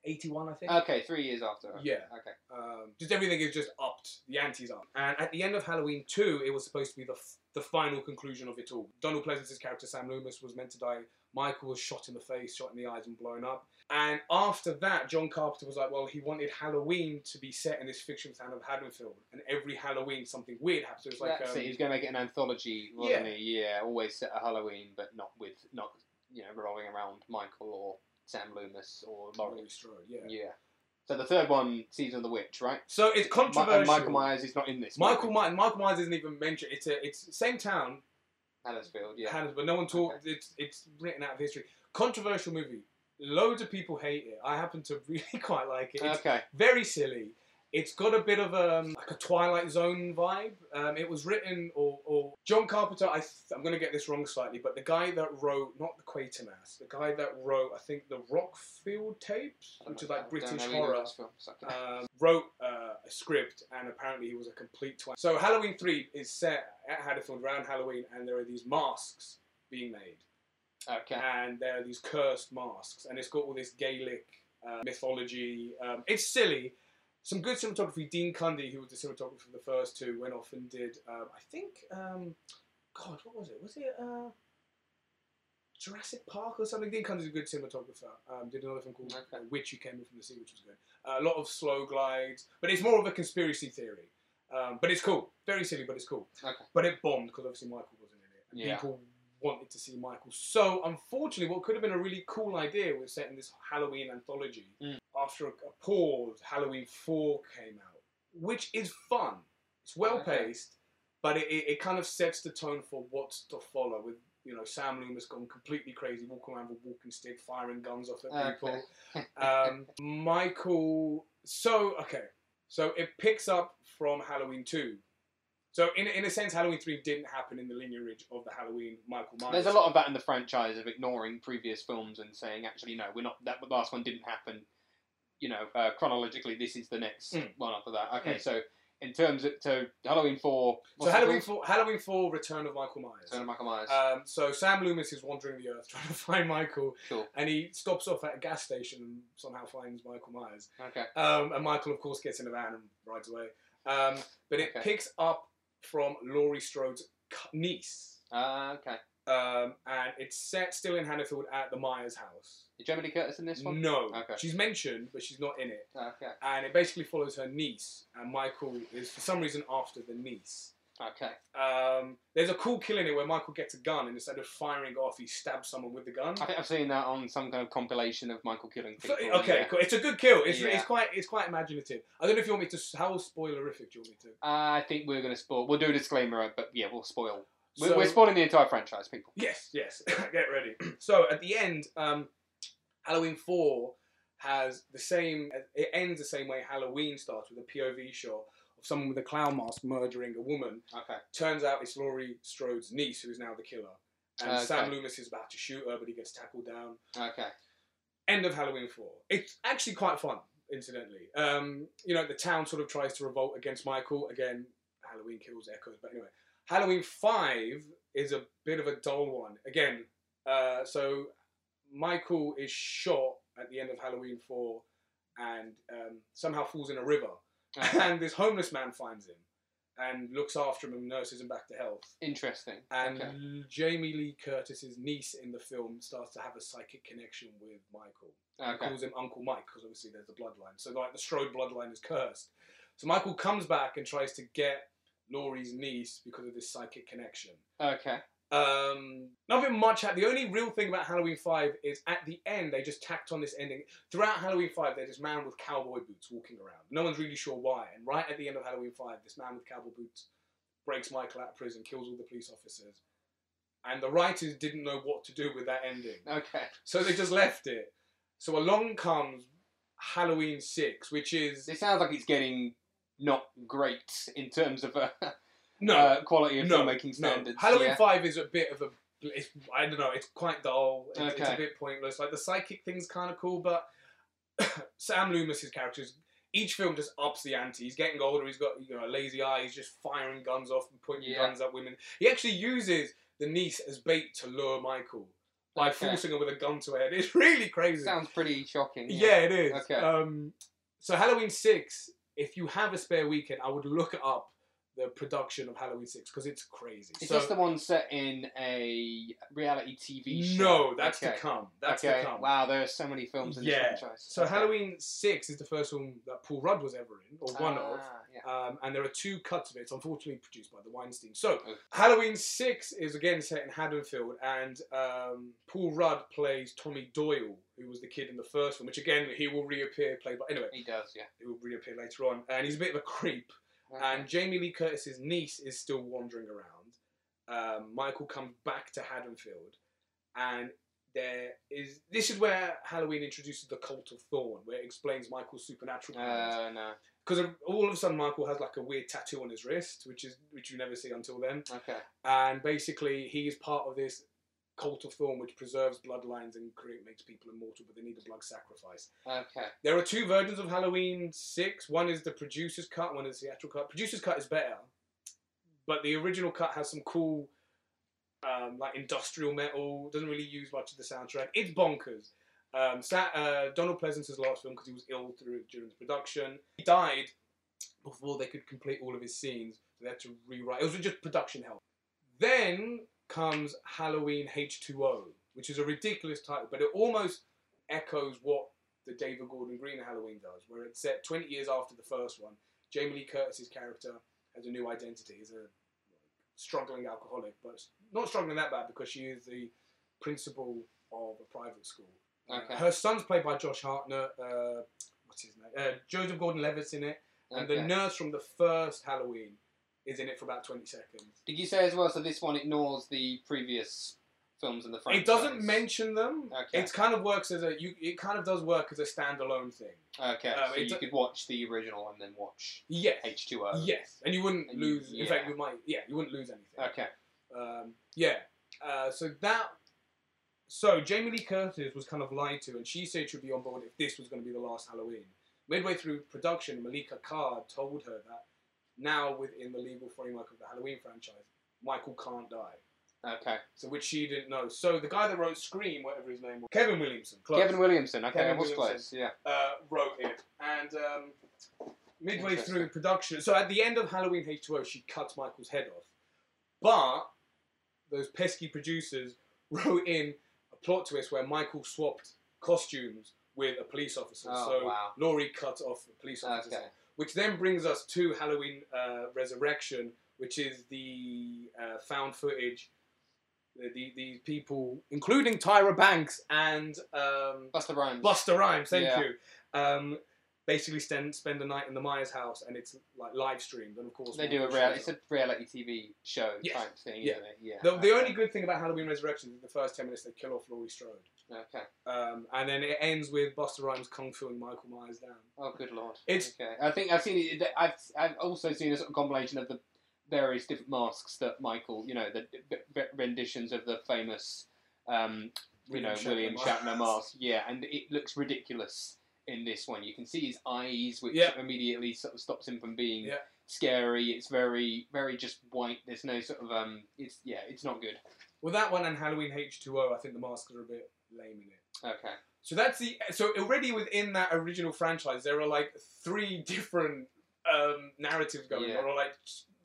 S1: 81, I think.
S2: Okay, three years after.
S1: Yeah.
S2: Okay.
S1: Um, just everything is just upped. The ante's up. And at the end of Halloween 2, it was supposed to be the, f- the final conclusion of it all. Donald Pleasence's character, Sam Loomis, was meant to die. Michael was shot in the face, shot in the eyes, and blown up. And after that, John Carpenter was like, well, he wanted Halloween to be set in this fictional town of Haddonfield. And every Halloween, something weird happens. So it's like.
S2: That's
S1: um,
S2: it. He was going to make it an anthology, wasn't he? Yeah, always set a Halloween, but not with, not, you know, revolving around Michael or Sam Loomis or Laurie.
S1: Laurie Strode, yeah.
S2: Yeah. So the third one, Season of the Witch, right?
S1: So it's
S2: Mi-
S1: controversial.
S2: and Michael Myers is not in this.
S1: Michael, My- Michael Myers isn't even mentioned. It's a it's same town,
S2: Huddersfield, yeah.
S1: Hannes, but no one talked. It's it's written out of history. Controversial movie. Loads of people hate it. I happen to really quite like it. It's
S2: Okay.
S1: very silly. It's got a bit of um, like a Twilight Zone vibe. Um, it was written, or, or John Carpenter. I th- I'm going to get this wrong slightly, but the guy that wrote not the Quatermass, the guy that wrote I think the Rockfield tapes, which is like British horror um, wrote uh, a script and apparently he was a complete twat. So Halloween 3 is set at Haddonfield around Halloween and there are these masks being made.
S2: okay.
S1: And there are these cursed masks and it's got all this Gaelic uh, mythology. Um, it's silly. Some good cinematography. Dean Cundey, who was the cinematographer for the first two, went off and did, um, I think, um, God, what was it? Was it uh, Jurassic Park or something? Dean Cundey's a good cinematographer. Um, did another film called
S2: Okay.
S1: Witch Who Came In From the Sea, which was good. Uh, a lot of slow glides, but it's more of a conspiracy theory. Um, but it's cool. Very silly, but it's cool.
S2: Okay.
S1: But it bombed because obviously Michael wasn't in it. And
S2: Yeah.
S1: People wanted to see Michael. So, unfortunately, what could have been a really cool idea was setting this Halloween anthology.
S2: Mm.
S1: After a, a pause, Halloween 4 came out, which is fun. It's well
S2: Okay.
S1: paced, but it, it, kind of sets the tone for what's to follow with. You know, Sam Loomis gone completely crazy, walking around with a walking stick, firing guns off at people
S2: Okay.
S1: um, Michael. So okay, so it picks up from Halloween two. So in in a sense, Halloween three didn't happen in the lineage of the Halloween Michael Myers.
S2: There's a lot of that in the franchise of ignoring previous films and saying, actually, no, we're not. That last one didn't happen. You know, uh, chronologically, this is the next
S1: Mm.
S2: one after that. Okay,
S1: Mm.
S2: so in terms of so Halloween four.
S1: So Halloween four, Halloween four, Return of Michael Myers.
S2: Return of Michael Myers.
S1: Um, so Sam Loomis is wandering the earth trying to find Michael,
S2: cool.
S1: and he stops off at a gas station and somehow finds Michael Myers.
S2: Okay.
S1: Um, and Michael, of course, gets in a van and rides away. Um, but it
S2: Okay.
S1: picks up from Laurie Strode's niece,
S2: Uh, okay.
S1: um, and it's set still in Hannaford at the Myers house.
S2: Is Jamie Lee Curtis in this one?
S1: No,
S2: Okay.
S1: she's mentioned, but she's not in it.
S2: Okay.
S1: And it basically follows her niece, and Michael is for some reason after the niece.
S2: Okay.
S1: Um, there's a cool kill in it where Michael gets a gun and instead of firing off, he stabs someone with the gun.
S2: I think I've seen that on some kind of compilation of Michael killing
S1: So-
S2: people.
S1: okay,
S2: yeah.
S1: cool. It's a good kill. It's,
S2: Yeah.
S1: it's quite it's quite imaginative. I don't know if you want me to. How spoilerific do you want me to?
S2: Uh, I think we're going to spoil. We'll do a disclaimer, but yeah, we'll spoil. We're,
S1: So-
S2: we're spoiling the entire franchise, people.
S1: Yes, yes. Get ready. So at the end, um, Halloween Four has the same. It ends the same way Halloween starts with a POV shot someone with a clown mask murdering a woman.
S2: Okay.
S1: Turns out it's Laurie Strode's niece who is now the killer. And
S2: Okay.
S1: Sam Loomis is about to shoot her, but he gets tackled down.
S2: Okay.
S1: End of Halloween 4. It's actually quite fun, incidentally. Um, you know, the town sort of tries to revolt against Michael. Again, Halloween kills echoes, but anyway. Halloween 5 is a bit of a dull one. Again, uh, so Michael is shot at the end of Halloween 4 and um, somehow falls in a river.
S2: Okay.
S1: And this homeless man finds him and looks after him and nurses him back to health.
S2: Interesting.
S1: And
S2: okay.
S1: Jamie Lee Curtis's niece in the film starts to have a psychic connection with Michael. And calls him Uncle Mike because obviously there's a bloodline. So like the Strode bloodline is cursed. So Michael comes back and tries to get Laurie's niece because of this psychic connection.
S2: Okay.
S1: Um, nothing much. The only real thing about Halloween Five is at the end they just tacked on this ending. Throughout Halloween Five, there's this man with cowboy boots walking around. No one's really sure why. And right at the end of Halloween Five, this man with cowboy boots breaks Michael out of prison, kills all the police officers, and the writers didn't know what to do with that ending,
S2: Okay.
S1: so they just left it. So along comes Halloween Six, which is
S2: It sounds like it's getting not great in terms of uh,
S1: no,
S2: uh, quality of
S1: no,
S2: filmmaking
S1: no.
S2: standards.
S1: Halloween
S2: yeah.
S1: Five is a bit of a. It's, I don't know. It's quite dull. It's, it's a bit pointless. Like the psychic thing's kind of cool, but Sam Loomis's characters. Each film just ups the ante. He's getting older. He's got you know a lazy eye. He's just firing guns off and pointing
S2: Yeah.
S1: guns at women. He actually uses the niece as bait to lure Michael by
S2: Okay.
S1: forcing her with a gun to her head. It's really crazy.
S2: Sounds pretty shocking.
S1: Yeah, it is.
S2: Okay.
S1: Um, so Halloween Six, if you have a spare weekend, I would look it up the production of Halloween Six because it's crazy.
S2: Is
S1: so,
S2: this the one set in a reality TV show?
S1: no, that's
S2: okay.
S1: to come. That's
S2: okay.
S1: to come.
S2: Wow, there are so many films in
S1: Yeah.
S2: this franchise.
S1: So
S2: Okay.
S1: Halloween Six is the first film that Paul Rudd was ever in, or one of.
S2: Ah, yeah.
S1: Um, and there are two cuts of it. It's unfortunately produced by the Weinstein. So
S2: Okay.
S1: Halloween Six is again set in Haddonfield, and um, Paul Rudd plays Tommy Doyle, who was the kid in the first one. Which again he will reappear, played by anyway.
S2: He does, yeah.
S1: He will reappear later on, and he's a bit of a creep. And Jamie Lee Curtis's niece is still wandering around. Um, Michael comes back to Haddonfield, and there is this is where Halloween introduces the cult of Thorn, where it explains Michael's supernatural powers.
S2: Uh, no.
S1: Because all of a sudden, Michael has like a weird tattoo on his wrist, which is which you never see until then.
S2: Okay.
S1: And basically, he is part of this cult of Thorn, which preserves bloodlines and create, makes people immortal, but they need a blood sacrifice.
S2: Okay.
S1: There are two versions of Halloween 6. One is the producer's cut, one is the theatrical cut. Producer's cut is better, but the original cut has some cool, um, like industrial metal. Doesn't really use much of the soundtrack. It's bonkers. Um, Sa- uh, Donald Pleasence's last film because he was ill through during the production. He died before they could complete all of his scenes. So they had to rewrite. It was just production help. Then comes Halloween H2O, which is a ridiculous title, but it almost echoes what the David Gordon Green Halloween does, where it's set 20 years after the first one. Jamie Lee Curtis's character has a new identity. He's a struggling alcoholic, but not struggling that bad because she is the principal of a private school.
S2: Okay.
S1: Her son's played by Josh Hartnett. Uh, what's his name? Uh, Joseph Gordon-Levitt's in it, and the nurse from the first Halloween is in it for about 20 seconds.
S2: Did you say as well? So this one ignores the previous films in the franchise.
S1: It doesn't mention them.
S2: Okay.
S1: It kind of works as a you. It kind of does work as a standalone thing.
S2: Okay,
S1: uh,
S2: so you could watch the original and then watch
S1: Yes.
S2: H2O.
S1: Yes, and you wouldn't
S2: And you-
S1: lose. In fact, you might. Yeah, you wouldn't lose anything.
S2: Okay.
S1: Um, yeah. Uh, so that. So Jamie Lee Curtis was kind of lied to, and she said she'd be on board if this was going to be the last Halloween. Midway through production, Malika Card told her that now within the legal framework of the Halloween franchise, Michael can't die.
S2: Okay.
S1: So which she didn't know. So the guy that wrote Scream, whatever his name was, Kevin Williamson, close,
S2: Kevin Williamson. Okay,
S1: Kevin
S2: I was
S1: Williamson.
S2: close. Yeah.
S1: uh, wrote it, and um, midway through production, so at the end of Halloween H2O, she cuts Michael's head off, but those pesky producers wrote in a plot twist where Michael swapped costumes with a police officer.
S2: Oh,
S1: so
S2: wow.
S1: Laurie cut off the police officer's
S2: Okay.
S1: Which then brings us to Halloween uh, Resurrection, which is the uh, found footage. The, the, these people, including Tyra Banks and um,
S2: Busta Rhymes.
S1: Busta Rhymes, thank
S2: Yeah.
S1: you. Um, basically spend spend the night in the Myers house, and it's like live streamed, and of course
S2: They do a
S1: Michael
S2: real.
S1: shows
S2: It's a reality TV show
S1: Yes.
S2: type thing,
S1: Yeah.
S2: isn't it? Yeah.
S1: The, the
S2: okay.
S1: only good thing about Halloween Resurrection is the first ten minutes they kill off Laurie Strode,
S2: Okay.
S1: um, and then it ends with Busta Rhymes kung fuing Michael Myers down.
S2: Oh, good lord.
S1: It's-
S2: okay. I think I've seen it. I've I've also seen a sort of compilation of the various different masks that Michael, you know, the renditions of the famous, um, you
S1: William
S2: know,
S1: Shatner
S2: William. Shatner mask. Yeah, and it looks ridiculous in this one. You can see his eyes, which
S1: Yeah.
S2: immediately sort of stops him from being
S1: Yeah.
S2: scary. It's very, very just white. There's no sort of um. It's yeah, it's not good.
S1: Well, that one and Halloween H2O, I think the masks are a bit lame in it.
S2: Okay.
S1: So that's the so already within that original franchise, there are like three different um, narratives going,
S2: Yeah.
S1: or like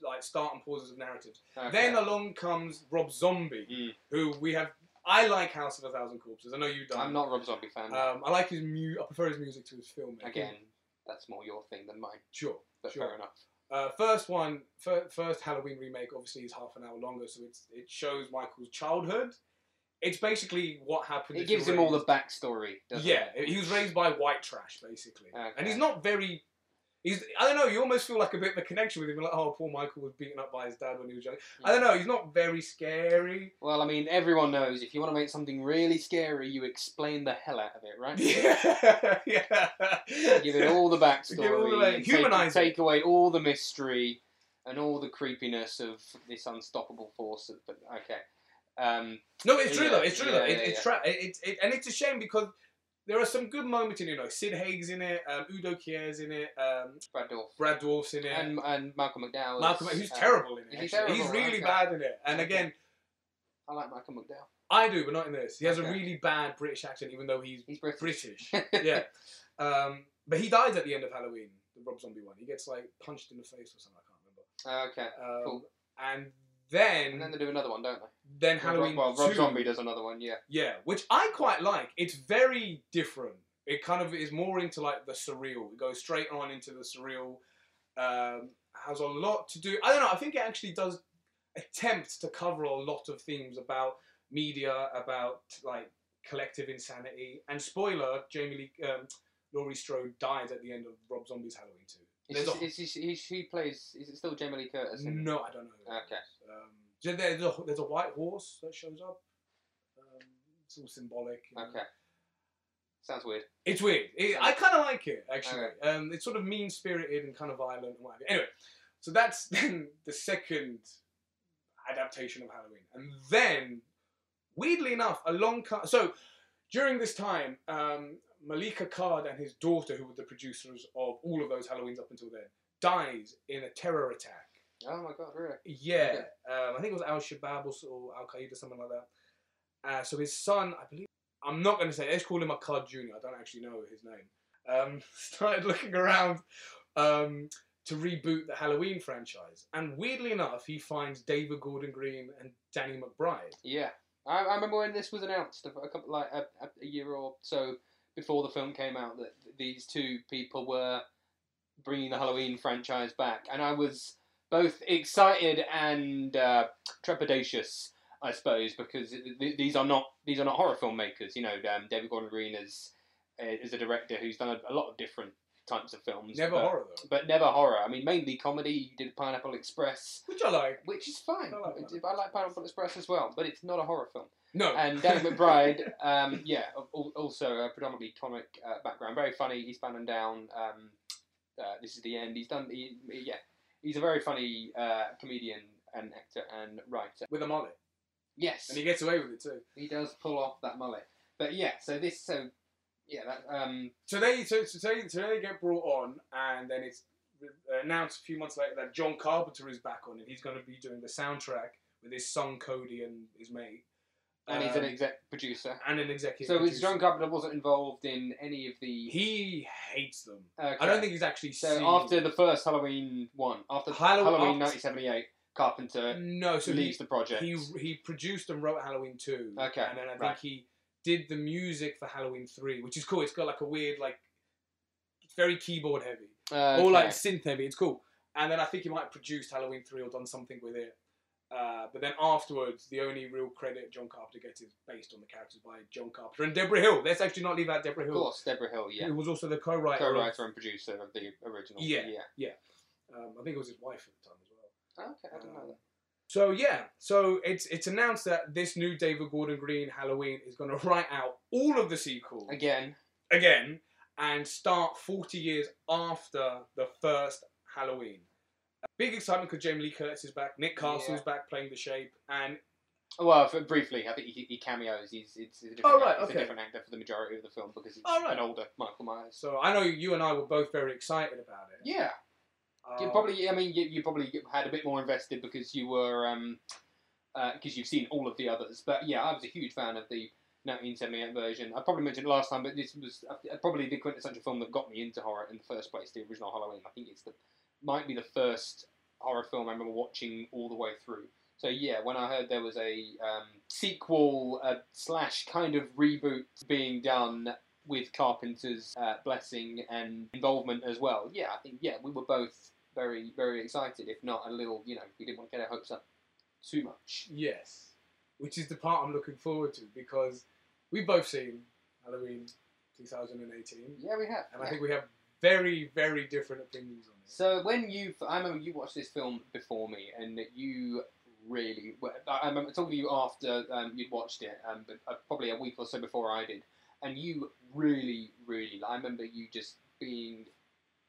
S1: like start and pauses of narratives.
S2: okay.
S1: Then along comes Rob Zombie,
S2: Mm.
S1: who we have. I like House of a Thousand Corpses. I know you don't.
S2: I'm not Rob Zombie fan.
S1: Um, I like his mu. I prefer his music to his film.
S2: Again, that's more your thing than mine.
S1: sure,
S2: But
S1: sure.
S2: fair enough.
S1: Uh, first one, fir- first Halloween remake, obviously is half an hour longer, so it's it shows Michael's childhood. It's basically what happened.
S2: It gives him all the backstory. Doesn't
S1: Yeah,
S2: it?
S1: he was raised by white trash, basically,
S2: Okay.
S1: and he's not very. He's I don't know. You almost feel like a bit of a connection with him, like oh, poor Michael was beaten up by his dad when he was young. I don't know. He's not very scary.
S2: Well, I mean, everyone knows if you want to make something really scary, you explain the hell out of it, right?
S1: Yeah, yeah.
S2: Give it all the backstory.
S1: Give it all the humanise
S2: take, take away all the mystery and all the creepiness of this unstoppable force. Of, but okay, um,
S1: No, it's true
S2: Yeah,
S1: though. It's true
S2: yeah,
S1: though. It, it's tra- it, it's it, and it's a shame because there are some good moments in it. You know, Sid Haig's in it, um, Udo Kier's in it, um,
S2: Brad Dourif
S1: Brad Dourif's in it,
S2: and, and Malcolm McDowell.
S1: Malcolm. Who's
S2: um,
S1: terrible in it.
S2: is he
S1: actually. He's really
S2: Okay.
S1: bad in it. And
S2: Okay.
S1: again,
S2: I like Malcolm McDowell.
S1: I do, but not in this. He has a really bad British accent, even though he's
S2: He's British.
S1: British. yeah. Um, but he dies at the end of Halloween, the Rob Zombie one. He gets like punched in the face or something. I can't
S2: okay.
S1: remember. Um,
S2: Cool.
S1: And then,
S2: And then they do another one, don't they?
S1: then
S2: Well,
S1: Halloween
S2: Well, Rob
S1: 2,
S2: Zombie does another one. Yeah.
S1: Yeah, which I quite like. It's very different. It kind of is more into like the surreal. It goes straight on into the surreal. Um, has a lot to do. I don't know. I think it actually does attempt to cover a lot of themes about media, about like collective insanity. And spoiler: Jamie Lee, um, Laurie Strode dies at the end of Rob Zombie's Halloween two.
S2: Is,
S1: There's
S2: is, is, is, he plays? Is it still Jamie Lee Curtis?
S1: No, I don't know.
S2: Okay.
S1: Um, there's a, there's a white horse that shows up. Um, it's all symbolic. you know.
S2: Okay. Sounds weird.
S1: It's weird. It, I kind of like it actually. Um, it's sort of mean spirited and kind of violent and whatever. Anyway, so that's then the second adaptation of Halloween, and then weirdly enough, a long co- so during this time, um, Malek Akkad and his daughter, who were the producers of all of those Halloweens up until then, dies in a terror attack.
S2: Oh my god, really?
S1: Yeah,
S2: Okay.
S1: um, I think it was Al Shabaab or, Al Qaeda, something like that. Uh, so his son, I believe, I'm not going to say, let's call him Akkad Jr. I don't actually know his name. Um, started looking around um, to reboot the Halloween franchise. And weirdly enough, he finds David Gordon Green and Danny McBride.
S2: Yeah. I, I remember when this was announced a, couple like a, a year or so before the film came out that these two people were bringing the Halloween franchise back, and I was both excited and uh, trepidatious, I suppose, because th- th- these are not these are not horror filmmakers. You know, um, David Gordon Green is is a director who's done a, a lot of different types of films.
S1: Never
S2: but,
S1: horror, though.
S2: but never horror. I mean, mainly comedy. He did Pineapple Express,
S1: Which I like.
S2: which is fine.
S1: I like
S2: I like Pineapple Express as well, but it's not a horror film.
S1: No.
S2: And Danny McBride, um, yeah, also a predominantly comic uh, background, very funny. He's Eastbound and Down. Um, uh, this is the end. He's done. He, yeah, he's a very funny uh, comedian and actor and writer.
S1: with a mullet.
S2: Yes,
S1: And he gets away with it too.
S2: he does pull off that mullet. But yeah, so this, so yeah, that um,
S1: So they so, so, they, so they get brought on, and then it's announced a few months later that John Carpenter is back on it. He's going to be doing the soundtrack with his son Cody and his mate.
S2: And he's an
S1: Um,
S2: exec producer.
S1: and an executive.
S2: So
S1: producer.
S2: John Carpenter wasn't involved in any of the.
S1: He hates them.
S2: Okay.
S1: I don't think he's actually
S2: So
S1: seen.
S2: after the first Halloween one, after
S1: Hallow-
S2: Halloween
S1: after-
S2: 1978, Carpenter
S1: no, so he,
S2: leaves the project.
S1: he he produced and wrote Halloween two.
S2: Okay,
S1: and then I think
S2: right.
S1: he did the music for Halloween three, which is cool. It's got like a weird like, it's very keyboard heavy,
S2: Okay.
S1: or like synth heavy. It's cool. And then I think he might have produced Halloween three or done something with it. Uh, but then afterwards, the only real credit John Carpenter gets is based on the characters by John Carpenter and Debra Hill. Let's actually not leave out
S2: Debra
S1: Hill.
S2: of course, Debra Hill, yeah,
S1: who was also the co-writer.
S2: co-writer and producer of the original.
S1: Yeah.
S2: yeah.
S1: Um, I think it was his wife at the time as well.
S2: Okay, I didn't know
S1: Um,
S2: that.
S1: So yeah, so it's it's announced that this new David Gordon Green Halloween is going to write out all of the sequels
S2: Again,
S1: again and start 40 years after the first Halloween. Big excitement because Jamie Lee Curtis is back, Nick Castle's back playing the Shape, and
S2: well, for, briefly, I think he, he cameos. He's it's a different,
S1: Oh, right, okay.
S2: a different actor for the majority of the film because he's
S1: Oh, right.
S2: an older Michael Myers.
S1: so I know you and I were both very excited about it.
S2: Yeah, you
S1: Um,
S2: probably. I mean, you, you probably had a bit more invested because you were um, because you've seen all of the others. But yeah, I was a huge fan of the 1978 version. I probably mentioned it last time, but this was uh, probably the quintessential film that got me into horror in the first place. The original Halloween. I think it's the might be the first horror film I remember watching all the way through. So yeah, when I heard there was a um, sequel uh, slash kind of reboot being done with Carpenter's uh, blessing and involvement as well, yeah, I think yeah we were both very very excited. If not a little, you know, we didn't want to get our hopes up too much.
S1: Yes, which is the part I'm looking forward to because we've both seen Halloween 2018,
S2: Yeah, we have.
S1: and I think we have very very different opinions on it.
S2: So when you, I remember you watched this film before me, and that you really, I remember talking to you after um, you'd watched it, um, but uh, probably a week or so before I did, and you really, really, I remember you just being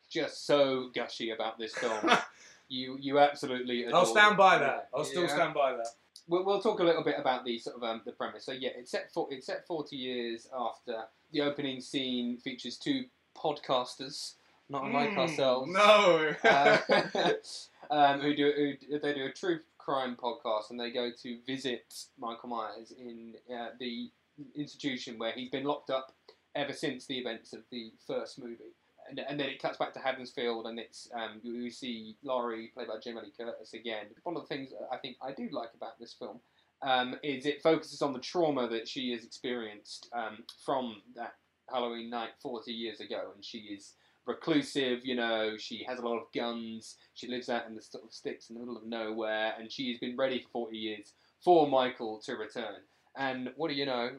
S2: just so gushy about this film. you, you absolutely.
S1: I'll stand by
S2: Yeah.
S1: that. I'll still stand by that.
S2: We'll, we'll talk a little bit about the sort of um, the premise. So yeah, it's set for it's set forty years after the opening scene features two podcasters, not unlike
S1: Mm,
S2: ourselves
S1: No.
S2: uh, um, who do who, they do a true crime podcast and they go to visit Michael Myers in uh, the institution where he's been locked up ever since the events of the first movie. And, and then it cuts back to Haddonsfield, and it's um, you, you see Laurie, played by Jamie Lee Curtis again. One of the things I think I do like about this film um, is it focuses on the trauma that she has experienced um, from that Halloween night 40 years ago, and she is reclusive, you know, she has a lot of guns, she lives out in the sort of sticks in the middle of nowhere, and she has been ready for 40 years for Michael to return. And what do you know?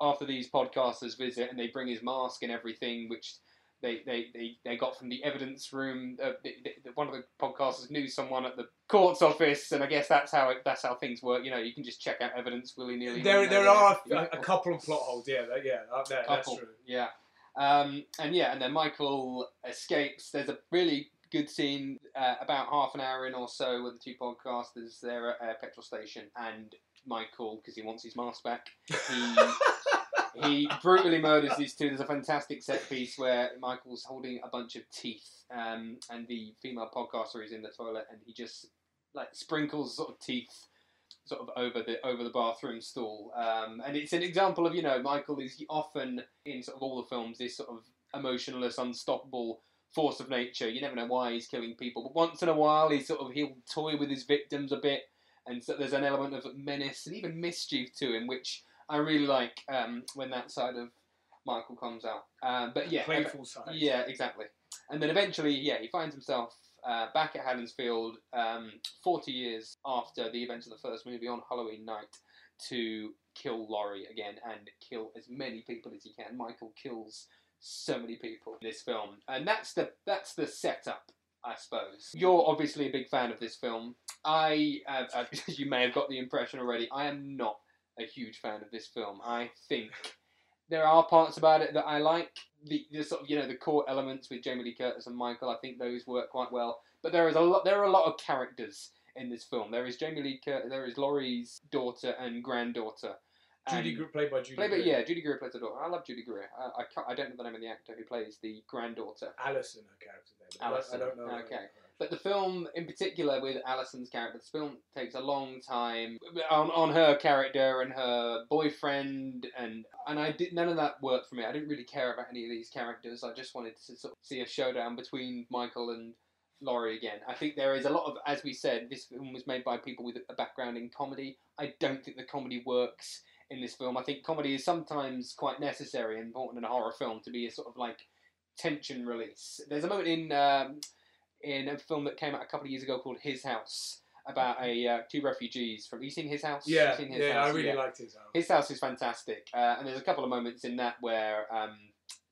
S2: After these podcasters visit and they bring his mask and everything, which they, they, they, they got from the evidence room. Uh, the, the, one of the podcasters knew someone at the court's office, and I guess that's how it, that's how things work. You know, you can just check out evidence willy nilly.
S1: there, there are a, a couple of plot holes. Yeah, that, yeah, up there, that's true.
S2: Yeah. Um, and yeah, and then Michael escapes. There's a really good scene uh, about half an hour in or so with the two podcasters there at a petrol station, and Michael, because he wants his mask back, he he brutally murders these two. There's a fantastic set piece where Michael's holding a bunch of teeth, um, and the female podcaster is in the toilet, and he just like sprinkles sort of teeth sort of over the over the bathroom stall. Um, and it's an example of you know Michael is often in sort of all the films this sort of emotionless, unstoppable force of nature. You never know why he's killing people, but once in a while he sort of he'll toy with his victims a bit, and so there's an element of menace and even mischief to him, which I really like um, when that side of Michael comes out. Um, but yeah,
S1: Playful side.
S2: yeah, exactly. And then eventually, yeah, he finds himself uh, back at Haddonsfield um, 40 years after the events of the first movie on Halloween night to kill Laurie again and kill as many people as he can. Michael kills so many people in this film, and that's the that's the setup. I suppose you're obviously a big fan of this film. I, uh, uh, you may have got the impression already. I am not a huge fan of this film. I think there are parts about it that I like. The, the sort of you know the core elements with Jamie Lee Curtis and Michael. I think those work quite well. But there is a lot. There are a lot of characters in this film. There is Jamie Lee Curtis. There is Laurie's daughter and granddaughter.
S1: Judy
S2: And-
S1: Gre- played by Judy.
S2: Played by,
S1: Greer.
S2: yeah, Judy Greer plays the daughter. I love Judy Greer. I, I, can't, I don't know the name of the actor who plays the granddaughter.
S1: Alison, her character name.
S2: Alison,
S1: I don't know.
S2: okay. But the film, in particular, with Alison's character, the film takes a long time on, on her character and her boyfriend, and and I did none of that worked for me. I didn't really care about any of these characters. I just wanted to sort of see a showdown between Michael and Laurie again. I think there is a lot of, as we said, this film was made by people with a background in comedy. I don't think the comedy works in this film. I think comedy is sometimes quite necessary and important in a horror film to be a sort of like tension release. There's a moment in um, in a film that came out a couple of years ago called His House about a uh, two refugees from. Have you seen His House?
S1: Yeah,
S2: His
S1: yeah, I really
S2: Yeah.
S1: liked his house.
S2: His House is fantastic, uh, and there's a couple of moments in that where um,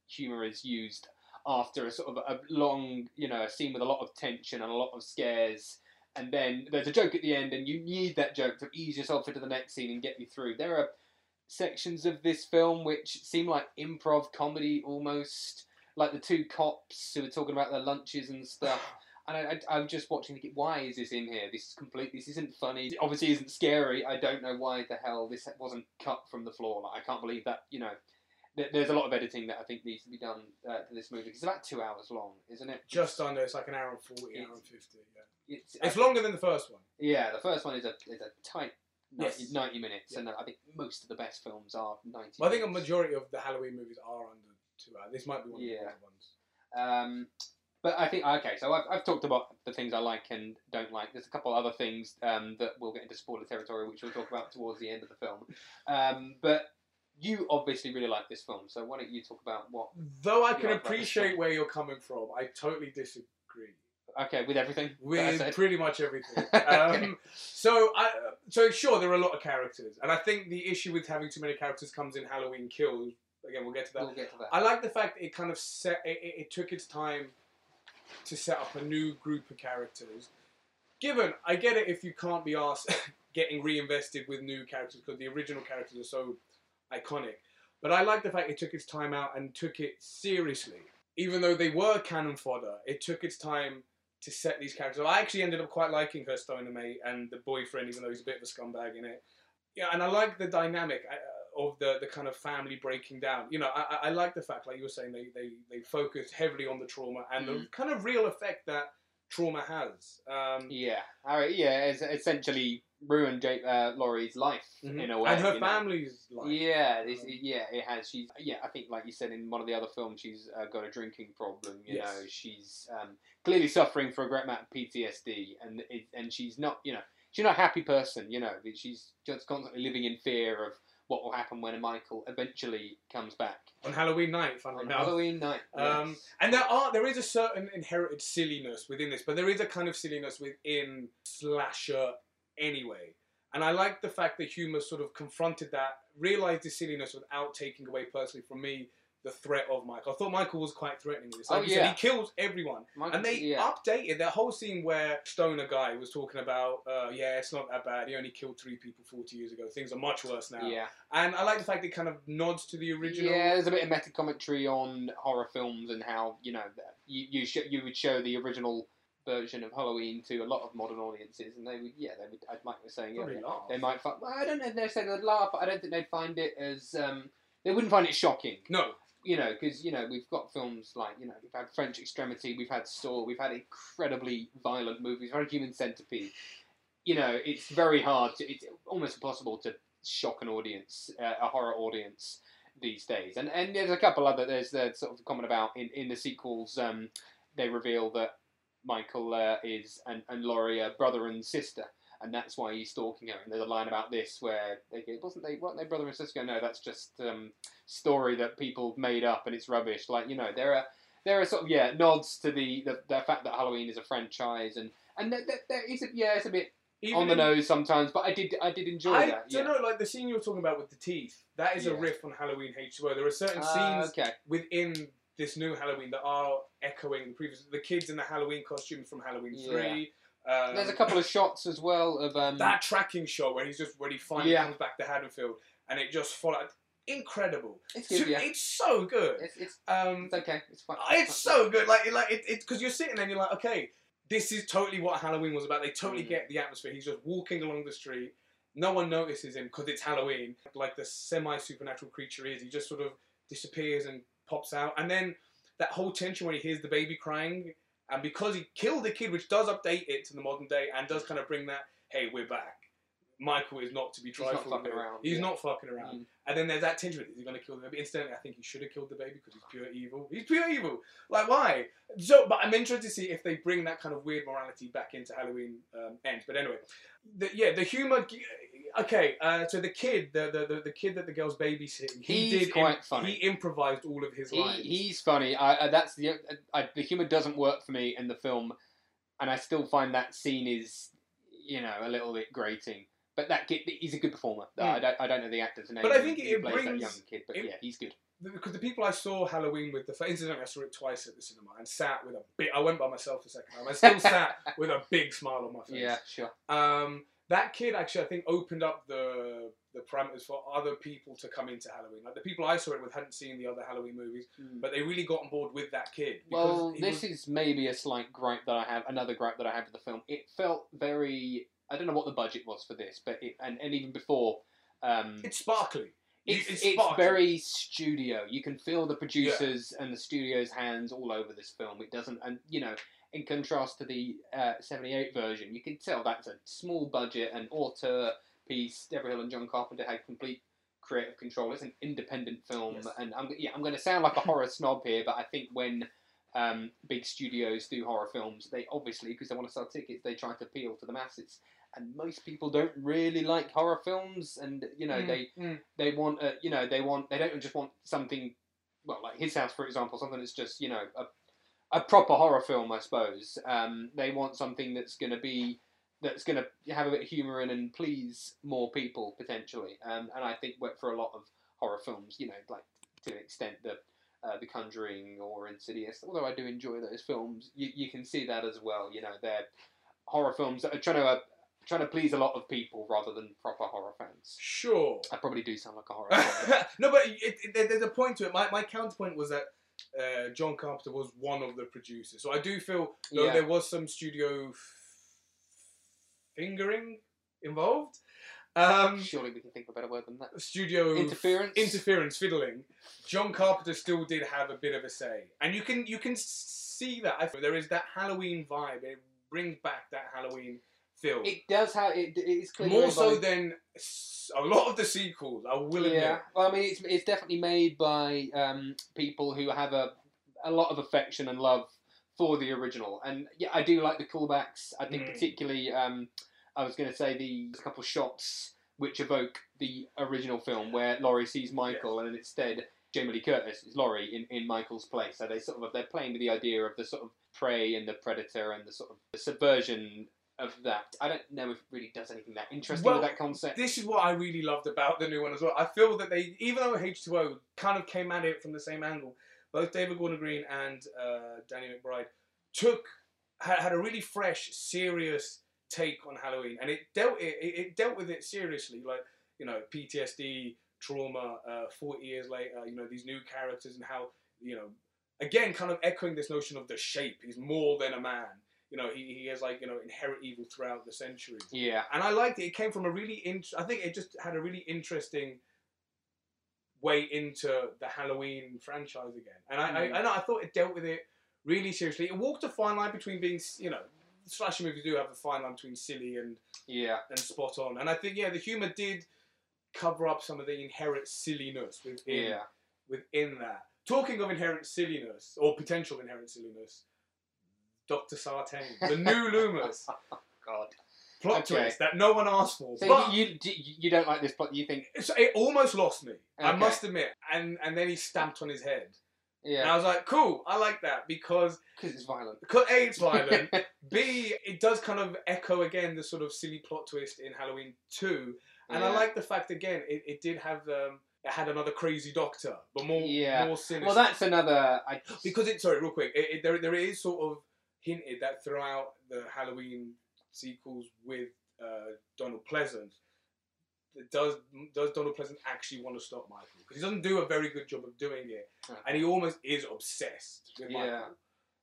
S2: humor is used after a sort of a long, you know, a scene with a lot of tension and a lot of scares. And then there's a joke at the end, and you need that joke to ease yourself into the next scene and get you through. There are sections of this film which seem like improv comedy almost, like the two cops who are talking about their lunches and stuff. And I, I, I'm just watching, thinking, why is this in here? This is complete. This isn't funny. It obviously, isn't scary. I don't know why the hell this wasn't cut from the floor. Like, I can't believe that. You know, th- there's a lot of editing that I think needs to be done uh, to this movie. It's about two hours long, isn't it?
S1: Just under, it's like an hour and 40,
S2: It's-
S1: hour and 50. Yeah.
S2: It's,
S1: It's longer than the first one.
S2: Yeah, the first one is a is a tight 90,
S1: Yes.
S2: 90 minutes,
S1: Yeah.
S2: and I think most of the best films are ninety.
S1: Well, I think a majority of the Halloween movies are under two hours. This might be one of the
S2: Yeah.
S1: ones.
S2: Um, but I think okay, so I've, I've talked about the things I like and don't like. There's a couple other things um, that we'll get into spoiler territory, which we'll talk about towards the end of the film. Um, but you obviously really like this film, so why don't you talk about what?
S1: Though I can
S2: like
S1: appreciate where you're coming from, I totally disagree.
S2: Okay, with everything
S1: with pretty much everything. Um, so, I, so sure, there are a lot of characters, and I think the issue with having too many characters comes in Halloween Kills. Again, we'll get to that.
S2: we'll get to that.
S1: I like the fact that it kind of set. It, it, it took its time to set up a new group of characters. Given, I get it if you can't be asked getting reinvested with new characters because the original characters are so iconic. But I like the fact it took its time out and took it seriously. Even though they were cannon fodder, it took its time to set these characters. I actually ended up quite liking her Stoner mate and the boyfriend, even though he's a bit of a scumbag in it. Yeah, and I like the dynamic uh, of the, the kind of family breaking down. You know, I, I like the fact, like you were saying, they, they, they focus heavily on the trauma and the
S2: Mm.
S1: kind of real effect that trauma has. Um,
S2: Yeah, all right, yeah, it's essentially ruined Jake, uh, Laurie's life
S1: mhm.
S2: in a way,
S1: and her
S2: you know.
S1: family's life.
S2: Yeah, this,
S1: Um,
S2: yeah, it has. She's yeah. I think, like you said in one of the other films, she's uh, got a drinking problem. You
S1: Yes.
S2: know, she's um, clearly suffering for a great amount of PTSD, and it, and she's not, you know, she's not a happy person. You know, she's just constantly living in fear of what will happen when Michael eventually comes back
S1: On Halloween night, funnily
S2: on
S1: enough.
S2: Halloween night.
S1: Um,
S2: yes.
S1: and there are there is a certain inherited silliness within this, but there is a kind of silliness within slasher anyway. And I like the fact that humor sort of confronted that, realized the silliness without taking away personally from me the threat of Michael. I thought Michael was quite threatening this. Like
S2: Oh,
S1: you said, he kills everyone.
S2: Michael-
S1: And they
S2: yeah.
S1: updated that whole scene where Stoner guy was talking about, uh, yeah, it's not that bad. He only killed three people 40 years ago. Things are much worse now.
S2: Yeah,
S1: And I like the fact it kind of nods to the original.
S2: yeah. There's a bit of meta commentary on horror films and how you know you you, sh- you would show the original version of Halloween to a lot of modern audiences, and they would yeah they would like we're saying yeah,
S1: laugh.
S2: they might find well, I don't know if they're saying they'd laugh, but I don't think they'd find it as um, they wouldn't find it shocking.
S1: No.
S2: You know, because you know we've got films like you know we've had French Extremity, we've had Saw, we've had incredibly violent movies, had Human Centipede. You know, it's very hard to it's almost impossible to shock an audience, uh, a horror audience these days. And and there's a couple other there's the sort of comment about in in the sequels. Um, they reveal that Michael uh, is and and Laurie are brother and sister. And that's why he's stalking her. And there's a line about this where they go, wasn't they, weren't they brother and sister? No, that's just um, story that people made up and it's rubbish. Like you know, there are there are sort of yeah nods to the the, the fact that Halloween is a franchise and and there, there, there is a, yeah it's a bit
S1: Even
S2: on the
S1: in-
S2: nose sometimes, but I did I did enjoy
S1: I
S2: that.
S1: don't
S2: Yeah.
S1: know, like the scene you were talking about with the teeth. That is a riff on Halloween H2O. There are certain
S2: Ah,
S1: scenes
S2: okay.
S1: within this new Halloween that are echoing the previous. The kids in the Halloween costumes from Halloween
S2: Yeah.
S1: Three. Um,
S2: There's a couple of shots as well of um.
S1: that tracking shot where he's just when he finally
S2: Yeah.
S1: comes back to Haddonfield and it just followed. Incredible.
S2: it's
S1: So-
S2: good, yeah.
S1: It's so good.
S2: It's, it's,
S1: Um,
S2: it's okay. It's fine.
S1: it's so good. Like, like it, it, because you're sitting there and you're like, okay, this is totally what Halloween was about. They totally
S2: Mm.
S1: get the atmosphere. He's just walking along the street. no one notices him because it's Halloween. Like the semi supernatural creature is, he just sort of disappears and pops out. And then that whole tension when he hears the baby crying, and because he killed the kid, which does update it to the modern day and does kind of bring that, hey, we're back. Michael is not to be trifled with.
S2: He's not fucking around,
S1: He's
S2: yeah.
S1: not fucking around.
S2: Mm.
S1: And then there's that tension with, is he going to kill the baby? Incidentally, I think he should have killed the baby because he's pure evil. He's pure evil. Like, why? So, but I'm interested to see if they bring that kind of weird morality back into Halloween um, Ends. But anyway, the, yeah, the humor. Okay, uh, so the kid, the, the, the, the kid that the girl's babysitting, he
S2: He's
S1: did
S2: quite funny.
S1: He improvised all of his
S2: He,
S1: lines.
S2: he's funny. I, I that's the I, the humor doesn't work for me in the film, and I still find that scene is you know a little bit grating. But that kid, he's a good performer. I, don't, I don't know the actor's name.
S1: Hmm. But I
S2: who-
S1: think
S2: who
S1: it
S2: plays that
S1: brings-
S2: young kid. But
S1: it-
S2: yeah, he's good.
S1: because the people I saw Halloween with the incidentally I saw it twice at the cinema and sat with a big. I went by myself the second time. I still sat with a big smile on my face.
S2: Yeah, sure.
S1: Um, that kid actually, I think, opened up the the parameters for other people to come into Halloween. Like the people I saw it with hadn't seen the other Halloween movies, but they really got on board with that kid.
S2: Well, this
S1: was-
S2: is maybe a slight gripe that I have. Another gripe that I have with the film. It felt very. I don't know what the budget was for this, but it, and and even before. Um,
S1: it's sparkly.
S2: It's,
S1: it's
S2: it's, very studio. You can feel the producers and the studio's hands all over this film. It doesn't, and you know, in contrast to the uh, '78 version, you can tell that's a small budget and auteur piece. Debra Hill and John Carpenter had complete creative control. It's an independent film,
S1: Yes.
S2: and I'm yeah, I'm going to sound like a horror snob here, but I think when um, big studios do horror films, they obviously because they want to sell tickets, they try to appeal to the masses. And most people don't really like horror films, and you know
S1: Mm,
S2: they
S1: mm.
S2: they want a, you know they want they don't just want something well like his house for example something that's just you know a, a proper horror film i suppose um, they want something that's going to be that's going to have a bit of humor in and please more people potentially um, and i think for a lot of horror films you know like to an extent the uh, the conjuring or insidious although i do enjoy those films you, you can see that as well you know they're horror films that are trying to uh, trying to please a lot of people rather than proper horror fans
S1: Sure.
S2: I probably do sound like a horror fan.
S1: no, but it, it, there's a point to it. My, my counterpoint was that uh, John Carpenter was one of the producers. So I do feel, though
S2: Yeah.
S1: there was some studio f- fingering involved, um,
S2: Surely we can think of a better word than that.
S1: studio
S2: Interference?
S1: interference, fiddling. John Carpenter still did have a bit of a say, and you can you can see that. I there is that Halloween vibe. It brings back that Halloween
S2: It does have it. It is clearly
S1: More so
S2: by-
S1: than a lot of the sequels. I will admit.
S2: yeah. Well, I mean, it's it's definitely made by um, people who have a a lot of affection and love for the original, and yeah, I do like the callbacks. I think
S1: Mm.
S2: particularly, um, I was going to say the couple shots which evoke the original film where Laurie sees Michael, and instead. Jamie Lee Curtis is Laurie in, in Michael's place, so they sort of they're playing with the idea of the sort of prey and the predator and the sort of the subversion of that. I don't know if it really does anything that interesting
S1: Well,
S2: with that concept.
S1: This is what I really loved about the new one as well. I feel that they, even though H2O kind of came at it from the same angle, both David Gordon Green and uh, Danny McBride took had, had a really fresh, serious take on Halloween, and it dealt it, it dealt with it seriously, like you know PTSD, trauma. Uh, Forty years later, you know these new characters and how you know again kind of echoing this notion of the shape. He's more than a man. You know, he, he has like you know inherent evil throughout the centuries
S2: yeah,
S1: and I liked it. It came from a really int- I think it just had a really interesting way into the Halloween franchise again, and I,
S2: Mm.
S1: I, I know I thought it dealt with it really seriously. It walked a fine line between being you know slasher movies do have a fine line between silly and
S2: yeah.
S1: and spot on, and I think yeah the humor did cover up some of the inherent silliness within
S2: Yeah.
S1: within that. Talking of inherent silliness or potential inherent silliness. Dr. Sartain, the new Loomis,
S2: God.
S1: plot
S2: Okay.
S1: twist that no one asked for.
S2: So
S1: but
S2: you, you you don't like this plot? You think?
S1: So it almost lost me. I
S2: Okay.
S1: must admit. And and then he stamped on his head. And I was like, cool, I like that because
S2: Because it's violent.
S1: because A, it's violent. B, it does kind of echo again the sort of silly plot twist in Halloween 2. And I
S2: Yeah.
S1: like the fact again, it, it did have um it had another crazy doctor, but more
S2: Yeah.
S1: more sinister.
S2: Well, that's another. I,
S1: because it sorry, real quick, it, it, there there is sort of hinted that throughout the Halloween sequels with uh, Donald Pleasence, does does Donald Pleasence actually want to stop Michael? Because he doesn't do a very good job of doing it, and he almost is obsessed with Michael.
S2: Yeah.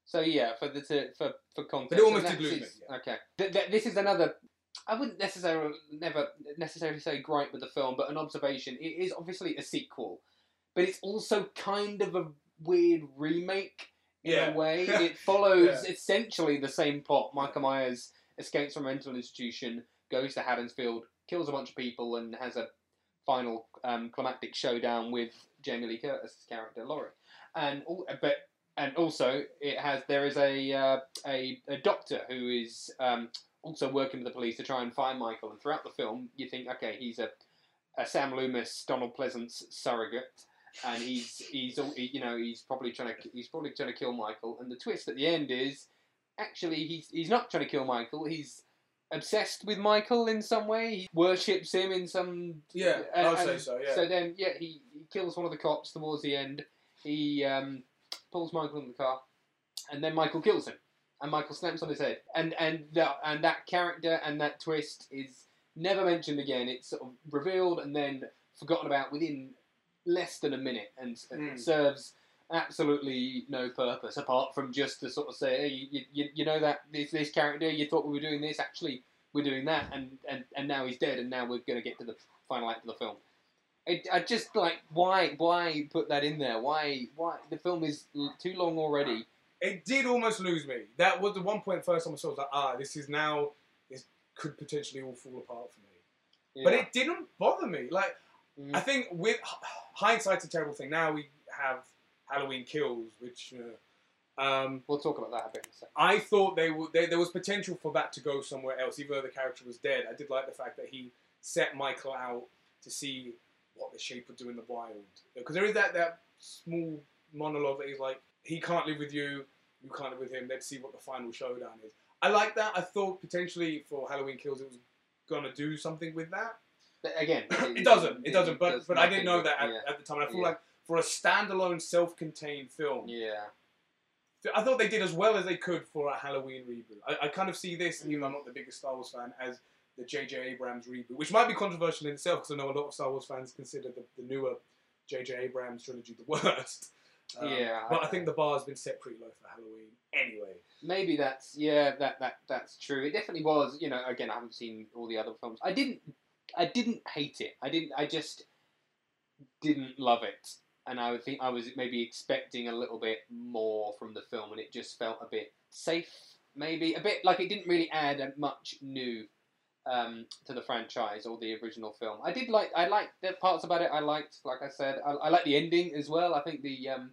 S2: So yeah, for the to, for for context.
S1: But almost did lose
S2: that's-
S1: me, yeah.
S2: Okay. Th- th- this is another I wouldn't necessarily never necessarily say gripe with the film, but an observation. It is obviously a sequel, but it's also kind of a weird remake in
S1: Yeah.
S2: a way. It follows
S1: Yeah.
S2: essentially the same plot. Michael Myers escapes from a mental institution, goes to Haddonfield, kills a bunch of people, and has a final um, climactic showdown with Jamie Lee Curtis's character Laurie. And all, but and also it has there is a uh, a, a doctor who is um, also working with the police to try and find Michael. And throughout the film, you think, okay, he's a, a Sam Loomis, Donald Pleasence surrogate, and he's he's you know he's probably trying to he's probably trying to kill Michael. And the twist at the end is actually he's he's not trying to kill Michael. He's obsessed with Michael in some way. He worships him in some
S1: Yeah,
S2: and-
S1: I'd say so. Yeah.
S2: So then, yeah, he, he kills one of the cops towards the end. He um, pulls Michael in the car, and then Michael kills him, and Michael snaps on his head. And and that and that character and that twist is never mentioned again. It's sort of revealed and then forgotten about within less than a minute, and
S1: Mm.
S2: serves absolutely no purpose apart from just to sort of say, hey, you, you, you know that this this character, you thought we were doing this, actually we're doing that, and, and, and now he's dead, and now we're going to get to the final act of the film. It, I just like why why put that in there? Why why the film is too long already?
S1: it did almost lose me. That was the one point first time I saw. I was like, ah, this is now. This could potentially all fall apart for me. But it didn't bother me. Like
S2: Mm.
S1: I think with hindsight's a terrible thing. Now we have Halloween Kills, which. Uh, um,
S2: we'll talk about that a bit in a second.
S1: I thought they. They, there was potential for that to go somewhere else, even though the character was dead. I did like the fact that he set Michael out to see what the shape would do in the wild, because there is that that small monologue that he's like, he can't live with you, you can't live with him. Let's see what the final showdown is. I like that. I thought potentially for Halloween Kills it was gonna do something with that.
S2: But again,
S1: It doesn't. It doesn't. But
S2: does
S1: but I didn't know that at,
S2: with-
S1: at the time. And I feel
S2: Yeah.
S1: like for a standalone, self-contained film,
S2: yeah,
S1: I thought they did as well as they could for a Halloween reboot. I, I kind of see this, even though I'm not the biggest Star Wars fan, as the J.J. Abrams reboot, which might be controversial in itself because I know a lot of Star Wars fans consider the, the newer J.J. Abrams trilogy the worst. Um,
S2: Yeah,
S1: but
S2: I-
S1: I think the bar has been set pretty low for Halloween anyway.
S2: maybe that's yeah that that that's true. It definitely was. You know, again, I haven't seen all the other films. I didn't I didn't hate it. I didn't. I just didn't love it. And I would think I was maybe expecting a little bit more from the film, and it just felt a bit safe, maybe a bit like it didn't really add much new um, to the franchise or the original film. I did like I liked the parts about it. I liked, like I said, I, I like the ending as well. I think the um,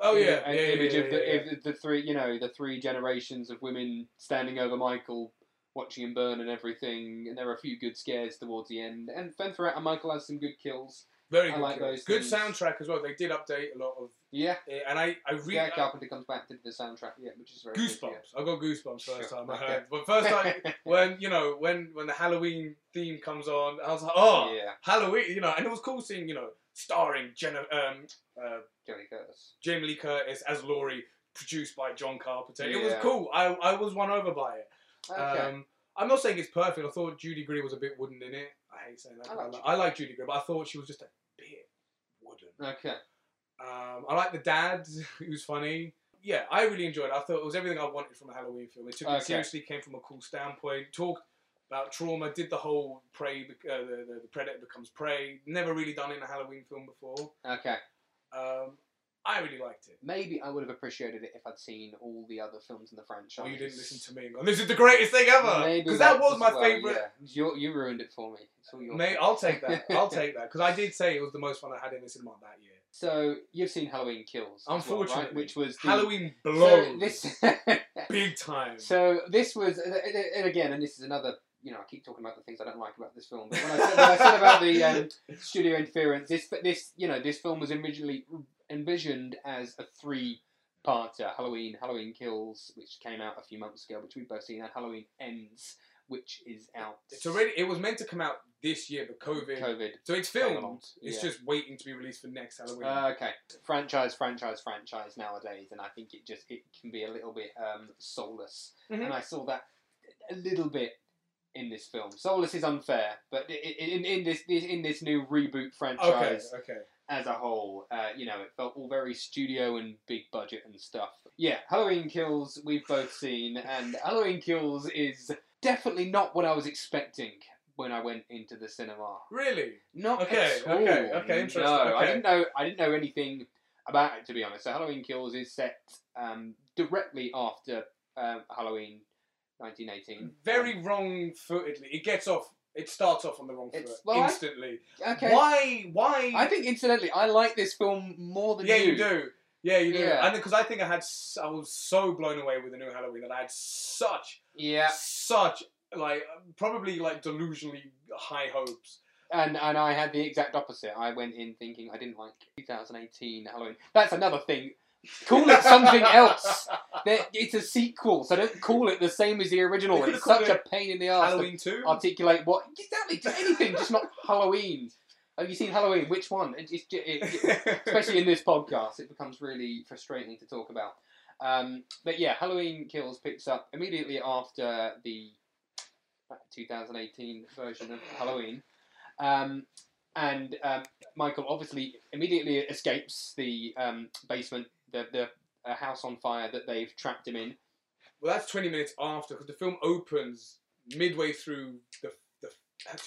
S1: Oh yeah, yeah, yeah,
S2: image
S1: yeah,
S2: of the,
S1: yeah, yeah.
S2: of the three, you know, the three generations of women standing over Michael, watching him burn and everything. And there are a few good scares towards the end, and throughout, and Michael has some good kills.
S1: Very
S2: I
S1: good.
S2: like those
S1: good
S2: things.
S1: soundtrack as well. They did update a lot of
S2: Yeah,
S1: and I I really
S2: yeah. Carpenter comes back to the soundtrack, yeah, which is very good,
S1: goosebumps. I got goosebumps first
S2: Sure,
S1: time I heard. But first time when you know when when the Halloween theme comes on, I was like, oh,
S2: yeah,
S1: Halloween, you know, and it was cool seeing you know starring Jenna, um, uh,
S2: Johnny Curtis.
S1: Jamie Lee Curtis as Laurie, produced by John Carpenter. It was cool. I I was won over by it.
S2: Okay.
S1: Um, I'm not saying it's perfect. I thought Judy Greer was a bit wooden in it. I hate saying that.
S2: I like
S1: like,
S2: Judy
S1: I like Judy Greer, but I thought she was just a bit wooden.
S2: okay.
S1: Um, I like the dad, who's funny. Yeah, I really enjoyed it. I thought it was everything I wanted from a Halloween film. It took
S2: Okay.
S1: it seriously, came from a cool standpoint, talked about trauma, did the whole prey, uh, the, the, the predator becomes prey. Never really done in a Halloween film before.
S2: Okay.
S1: Um, I really liked it.
S2: Maybe I would have appreciated it if I'd seen all the other films in the franchise.
S1: Oh, you didn't listen to me. and go, This is the greatest thing ever. Because that was my
S2: well,
S1: favorite.
S2: Yeah. You, you ruined it for me. It's all your
S1: Mate. I'll take that. I'll take that because I did say it was the most fun I had in the cinema that year.
S2: So you've seen Halloween Kills, as well, right?
S1: Unfortunately,
S2: which was the,
S1: Halloween
S2: So this,
S1: big time.
S2: so this was, and again, and this is another. You know, I keep talking about the things I don't like about this film, but when I said, when I said about the um, studio interference, this, this, you know, this film was originally envisioned as a three-parter: Halloween, Halloween Kills, which came out a few months ago, which we've both seen, and Halloween Ends, which is out.
S1: it's already. It was meant to come out this year, but COVID.
S2: COVID.
S1: So it's filmed. It's
S2: Yeah.
S1: just waiting to be released for next Halloween.
S2: Uh, okay, franchise, franchise, franchise nowadays, and I think it just it can be a little bit um, soulless,
S1: Mhm.
S2: and I saw that a little bit in this film. Soulless is unfair, but i- i- in, in this, in this new reboot franchise,
S1: okay,
S2: franchise
S1: okay.
S2: As a whole, uh, you know, it felt all very studio and big budget and stuff. Yeah, Halloween Kills we've both seen, and Halloween Kills is definitely not what I was expecting when I went into the cinema.
S1: Really?
S2: Not
S1: Okay,
S2: at all.
S1: okay, okay, interesting,
S2: No, I didn't know. I didn't know anything about it to be honest. So Halloween Kills is set um, directly after um, Halloween, 1918.
S1: Very wrong footedly. It gets off. It starts off on the wrong foot
S2: It's- well, I-
S1: instantly.
S2: Okay.
S1: Why? Why?
S2: I think incidentally, I like this film more than
S1: yeah,
S2: you.
S1: you do. Yeah, you do.
S2: Yeah.
S1: And because I think I had, s- I was so blown away with the new Halloween that I had such,
S2: Yeah,
S1: such like probably like delusionally high hopes.
S2: and and I had the exact opposite. I went in thinking I didn't like 2018 Halloween. That's another thing. Call it something else. There- It's a sequel, so don't call it the same as the original. It's such a pain in the ass to
S1: Halloween two.
S2: articulate what exactly just anything, just not Halloween. Have you seen Halloween? Which one? It, it, it, it, especially in this podcast, it becomes really frustrating to talk about. Um, but yeah, Halloween Kills picks up immediately after the uh, 2018 version of Halloween. Um, and um, Michael obviously immediately escapes the um, basement, the, the uh, house on fire that they've trapped him in.
S1: well, that's twenty minutes after because the film opens midway through the. the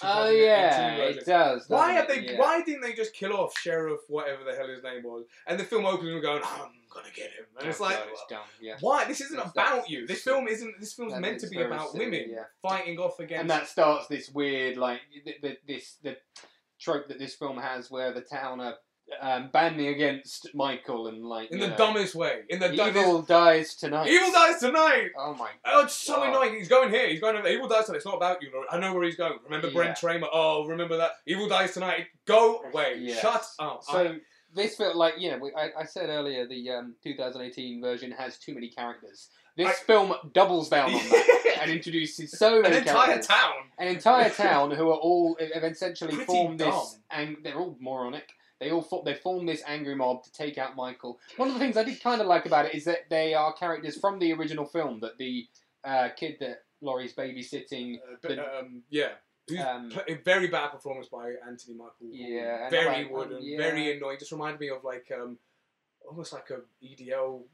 S2: Oh
S1: 2018
S2: yeah,
S1: version.
S2: it does.
S1: Why have they?
S2: Yeah.
S1: Why didn't they just kill off Sheriff whatever the hell his name was? And the film opens and going, "I'm gonna get him," and it's like,
S2: God, it's dumb, yeah.
S1: why? This isn't
S2: It's-
S1: about you. This film isn't. This film's meant to be about
S2: silly,
S1: women
S2: yeah.
S1: fighting off against.
S2: and that starts this weird like the, the, this the trope that this film has where the town are um, banding against Michael and like
S1: in the
S2: know,
S1: dumbest way. In the dumbest.
S2: evil dies tonight.
S1: Evil dies tonight.
S2: Oh my.
S1: Oh, it's so annoying. He's going here. He's going over there. Evil dies tonight. It's not about you. I know where he's going. Remember Brent Tramer? Oh, remember that. Evil dies tonight. Go away.
S2: Yes.
S1: Shut up.
S2: So this felt like you know we, I, I said earlier the um, 2018 version has too many characters. This
S1: I-
S2: film doubles down on that and introduces so
S1: An
S2: many
S1: entire
S2: characters.
S1: town.
S2: an entire town who are all have essentially
S1: Pretty
S2: formed
S1: dumb.
S2: this, and they're all moronic. They all fo- they form this angry mob to take out Michael. One of the things I did kind of like about it is that they are characters from the original film. That the uh, kid that Laurie's babysitting,
S1: Uh, but,
S2: The-
S1: um, yeah.
S2: Um,
S1: a very bad performance by Anthony Michael.
S2: Yeah,
S1: Very
S2: like-
S1: wooden,
S2: yeah.
S1: very annoying. Just reminded me of like um, almost like a EDL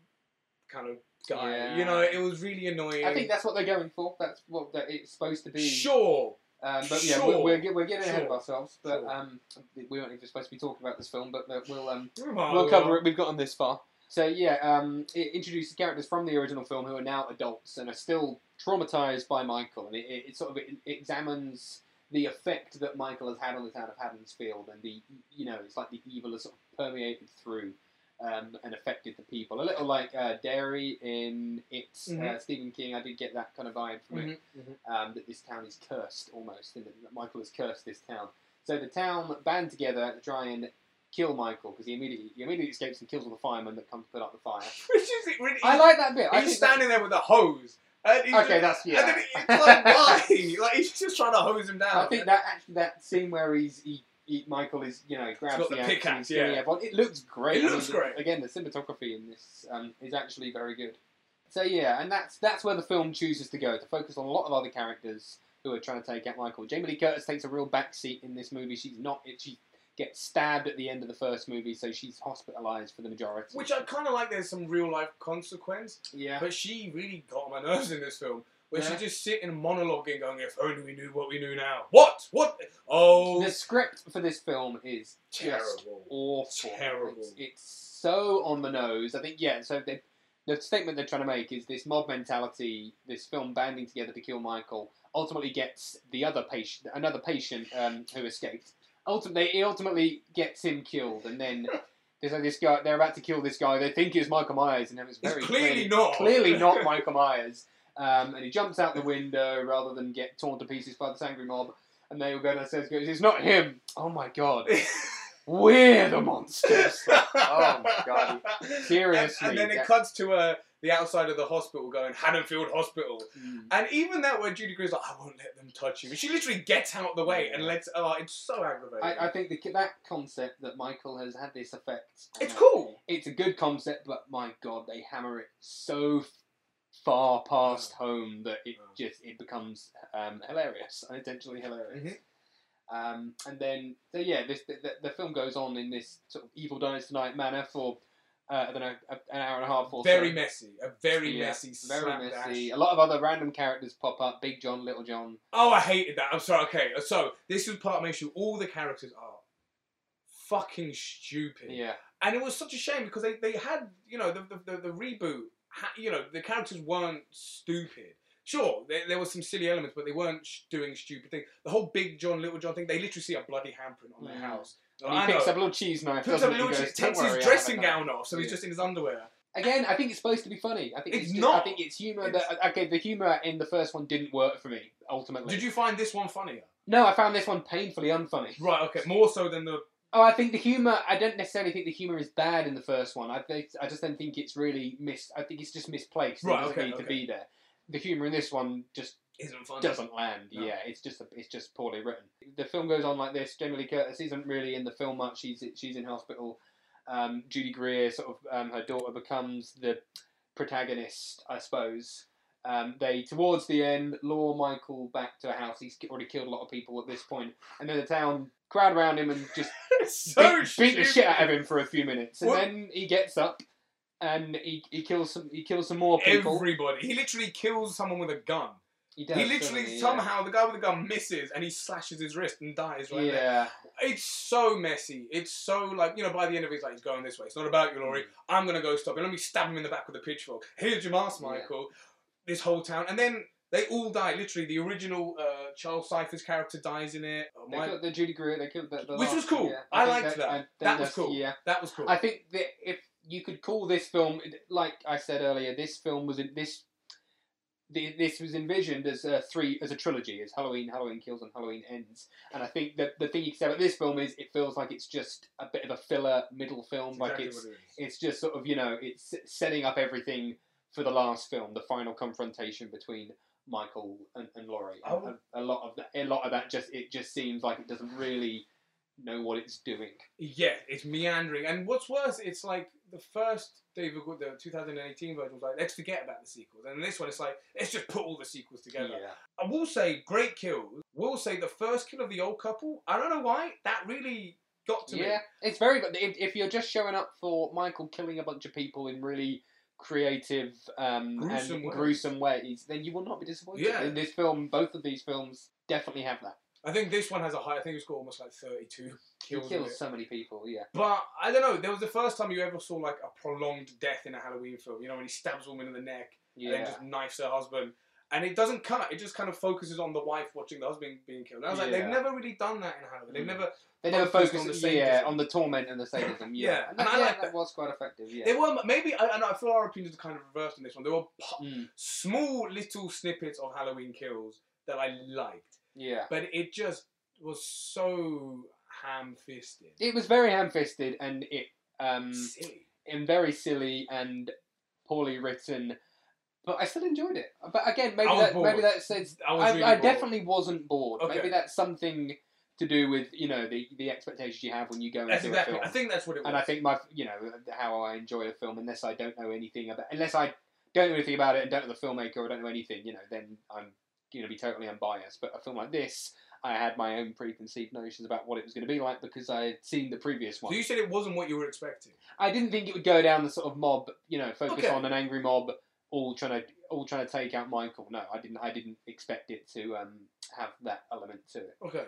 S1: kind of guy.
S2: Yeah.
S1: You know, it was really annoying.
S2: I think that's what they're going for. That's what that it's supposed to be.
S1: sure.
S2: Um, but yeah,
S1: Sure.
S2: we're, we're, we're getting ahead of
S1: Sure.
S2: ourselves. But
S1: Sure.
S2: um, we weren't even supposed to be talking about this film, but uh, we'll um, we'll cover it. We've gotten this far. So yeah, um, it introduces characters from the original film who are now adults and are still traumatized by Michael, and it, it, it sort of it examines the effect that Michael has had on the town of Haddonsfield, and the you know it's like the evil has sort of permeated through um, and affected the people. A little like uh, Derry in It's uh,
S1: Mhm.
S2: Stephen King. I did get that kind of vibe from it
S1: Mhm, mhm.
S2: um, that this town is cursed almost, and that Michael has cursed this town. So the town band together to try and kill Michael because he immediately he immediately escapes and kills all the firemen that come to put out the fire.
S1: Which is really?
S2: I like that bit.
S1: He's
S2: that-
S1: standing there with a hose. And
S2: Okay,
S1: just-
S2: that's yeah.
S1: And then it's like, why? Like he's just trying to hose him down.
S2: I think that actually that scene where he's he, he Michael is you know grabs the,
S1: the
S2: axe and
S1: pickaxe,
S2: he's killing
S1: yeah.
S2: everyone. It looks great.
S1: It
S2: I
S1: looks
S2: mean,
S1: great.
S2: Again, the cinematography in this um, is actually very good. So yeah, and that's that's where the film chooses to go to focus on a lot of other characters who are trying to take out Michael. Jamie Lee Curtis takes a real backseat in this movie. She's not. She gets stabbed at the end of the first movie, so she's hospitalized for the majority.
S1: Which I kind of like. There's some real life consequence,
S2: yeah.
S1: but she really got on my nerves in this film. Where
S2: Yeah.
S1: she's just sitting monologuing, going, "If only we knew what we knew now." What? What? Oh,
S2: The script for this film is just
S1: terrible.
S2: awful.
S1: Terrible.
S2: It's, it's so on the nose. I think yeah. So they, the statement they're trying to make is this mob mentality, this film banding together to kill Michael, ultimately gets the other patient, another patient um, who escaped. Ultimately, it ultimately gets him killed, and then. There's like this guy. They're about to kill this guy. They think it's Michael Myers, and it was
S1: It's
S2: very
S1: clearly not.
S2: clearly not Michael Myers. Um, and he jumps out the window rather than get torn to pieces by this angry mob. And they all go downstairs. Goes, it's not him. Oh my god, we're the monsters. oh my god. Seriously,
S1: And, and then it cuts to uh, the outside of the hospital, going Haddonfield Hospital,
S2: Mm.
S1: and even that where Judy Greer's like, "I won't let them touch you," she literally gets out the way and lets. Oh, it's so aggravating.
S2: I, I think the, that concept that Michael has had this effect.
S1: it's
S2: it,
S1: cool.
S2: It's a good concept, but my god, they hammer it so far past home that it
S1: Yeah.
S2: just it becomes um, hilarious, unintentionally hilarious.
S1: Mhm.
S2: Um, and then, so yeah, this the, the, the film goes on in this sort of evil dies tonight manner for uh, I don't know, a- an hour and a half or
S1: Very
S2: so.
S1: messy. A very
S2: Yeah,
S1: messy.
S2: Very messy. A lot of other random characters pop up. Big John, Little John.
S1: Oh, I hated that. I'm sorry. Okay, so this is part of my issue. All the characters are fucking stupid.
S2: Yeah.
S1: and it was such a shame because they, they had you know the the, the, the reboot you know the characters weren't stupid sure there, there was some silly elements but they weren't sh- doing stupid things the whole big john little john thing they literally see a bloody handprint on their
S2: Mm.
S1: house
S2: And he
S1: I
S2: picks
S1: know.
S2: up a little cheese knife.
S1: Picks
S2: doesn't
S1: up a
S2: he? He
S1: little
S2: goes, "Don't
S1: takes
S2: worry,
S1: his
S2: have
S1: dressing gown off so he's
S2: Yeah.
S1: just in his underwear
S2: Again, I think it's supposed to be funny. I think
S1: It's
S2: it's,
S1: not.
S2: I think it's humor that okay. The humor in the first one didn't work for me ultimately.
S1: did you find this one funnier
S2: No, I found this one painfully unfunny.
S1: right okay more so than the
S2: Oh, I think the humor. I don't necessarily think the humor is bad in the first one. I think, I just don't think it's really mis. I think it's just misplaced.
S1: Right,
S2: It doesn't
S1: okay,
S2: need to be there. The humor in this one just
S1: isn't funny
S2: doesn't land.
S1: No.
S2: Yeah, it's just it's just poorly written. The film goes on like this. Jamie Lee Curtis isn't really in the film much. She's she's in hospital. Um, Judy Greer, sort of, um, her daughter becomes the protagonist, I suppose. Um, they towards the end lure Michael back to a house. He's already killed a lot of people at this point, and then the town crowd around him and just
S1: so
S2: beat, beat the shit out of him for a few minutes, and
S1: What?
S2: then he gets up and he, he kills some he kills some more people.
S1: Everybody. He literally kills someone with a gun.
S2: he, does,
S1: he literally
S2: he?
S1: somehow the guy with the gun misses and he slashes his wrist and dies
S2: Yeah.
S1: right there.
S2: yeah.
S1: It's so messy. It's so like you know. By the end of it, he's like he's going this way. It's not about you, Laurie.
S2: Mm.
S1: I'm gonna go stop him. Let me stab him in the back with a pitchfork. Here's your mask,
S2: Yeah.
S1: This whole town, and then they all die. Literally, the original uh, Charles Cyphers' character dies in it.
S2: They
S1: my-
S2: killed the Judy Greer. They killed the, the
S1: Which
S2: last-
S1: was cool.
S2: yeah.
S1: I
S2: think
S1: liked that.
S2: I
S1: That was cool.
S2: Yeah,
S1: that was cool.
S2: I think that if you could call this film, like I said earlier, this film was in this. the- This was envisioned as a three as a trilogy, as Halloween, Halloween Kills, and Halloween Ends. And I think that the thing you can say about this film is it feels like it's just a bit of a filler middle film.
S1: That's
S2: like
S1: exactly
S2: it's
S1: what it is.
S2: it's just sort of you know it's setting up everything for the last film, the final confrontation between Michael and, and Laurie. And
S1: Oh.
S2: a, a lot of that, a lot of that just it just seems like it doesn't really know what it's doing.
S1: Yeah, it's meandering. And what's worse, it's like the first David Good, the 2018 version was like, let's forget about the sequels. And this one, it's like, let's just put all the sequels together. Yeah. I will say, great kills. We'll say the first kill of the old couple. I don't know why that really got to me.
S2: yeah, it's very good. If, if you're just showing up for Michael killing a bunch of people in really creative um,
S1: Gruesome
S2: and
S1: ways.
S2: gruesome ways, then you will not be disappointed.
S1: Yeah.
S2: In this film, both of these films definitely have that.
S1: I think this one has a high. I think it's got almost like 32
S2: He
S1: kills. in
S2: kills so many people. Yeah.
S1: But I don't know. There was the first time you ever saw like a prolonged death in a Halloween film. You know, when he stabs a woman in the neck and then just knifes her husband. And it doesn't cut. It just kind of focuses on the wife watching the husband being killed. And I was like, they've never really done that in Halloween. They've
S2: Mm.
S1: never.
S2: They never
S1: focused on
S2: on
S1: the
S2: the yeah on the torment and the sadism. Yeah,
S1: Yeah,
S2: and,
S1: and
S2: that,
S1: I
S2: yeah,
S1: like
S2: that
S1: that.
S2: was quite effective. Yeah.
S1: They were maybe. I, I. I feel our opinions are kind of reversed in this one. There were
S2: Mm,
S1: small little snippets of Halloween kills that I liked,
S2: yeah.
S1: but it just was so ham-fisted,
S2: It was very ham-fisted and it um
S1: silly.
S2: and very silly and poorly written. But I still enjoyed it. But again, maybe that
S1: bored.
S2: maybe that says
S1: I
S2: I,
S1: really
S2: I definitely wasn't bored.
S1: Okay.
S2: Maybe that's something to do with you know the the expectations you have when you go
S1: That's
S2: into
S1: exactly.
S2: a film.
S1: I think that's what it was.
S2: and I think my you know how I enjoy a film unless I don't know anything about unless I don't know anything about it and don't know the filmmaker or don't know anything you know then I'm going to be totally unbiased but a film like this I had my own preconceived notions about what it was going to be like because I had seen the previous one
S1: So you said it wasn't what you were expecting.
S2: I didn't think it would go down the sort of mob you know focus
S1: Okay.
S2: on an angry mob all trying to all trying to take out Michael no I didn't I didn't expect it to um, have that element to it
S1: Okay.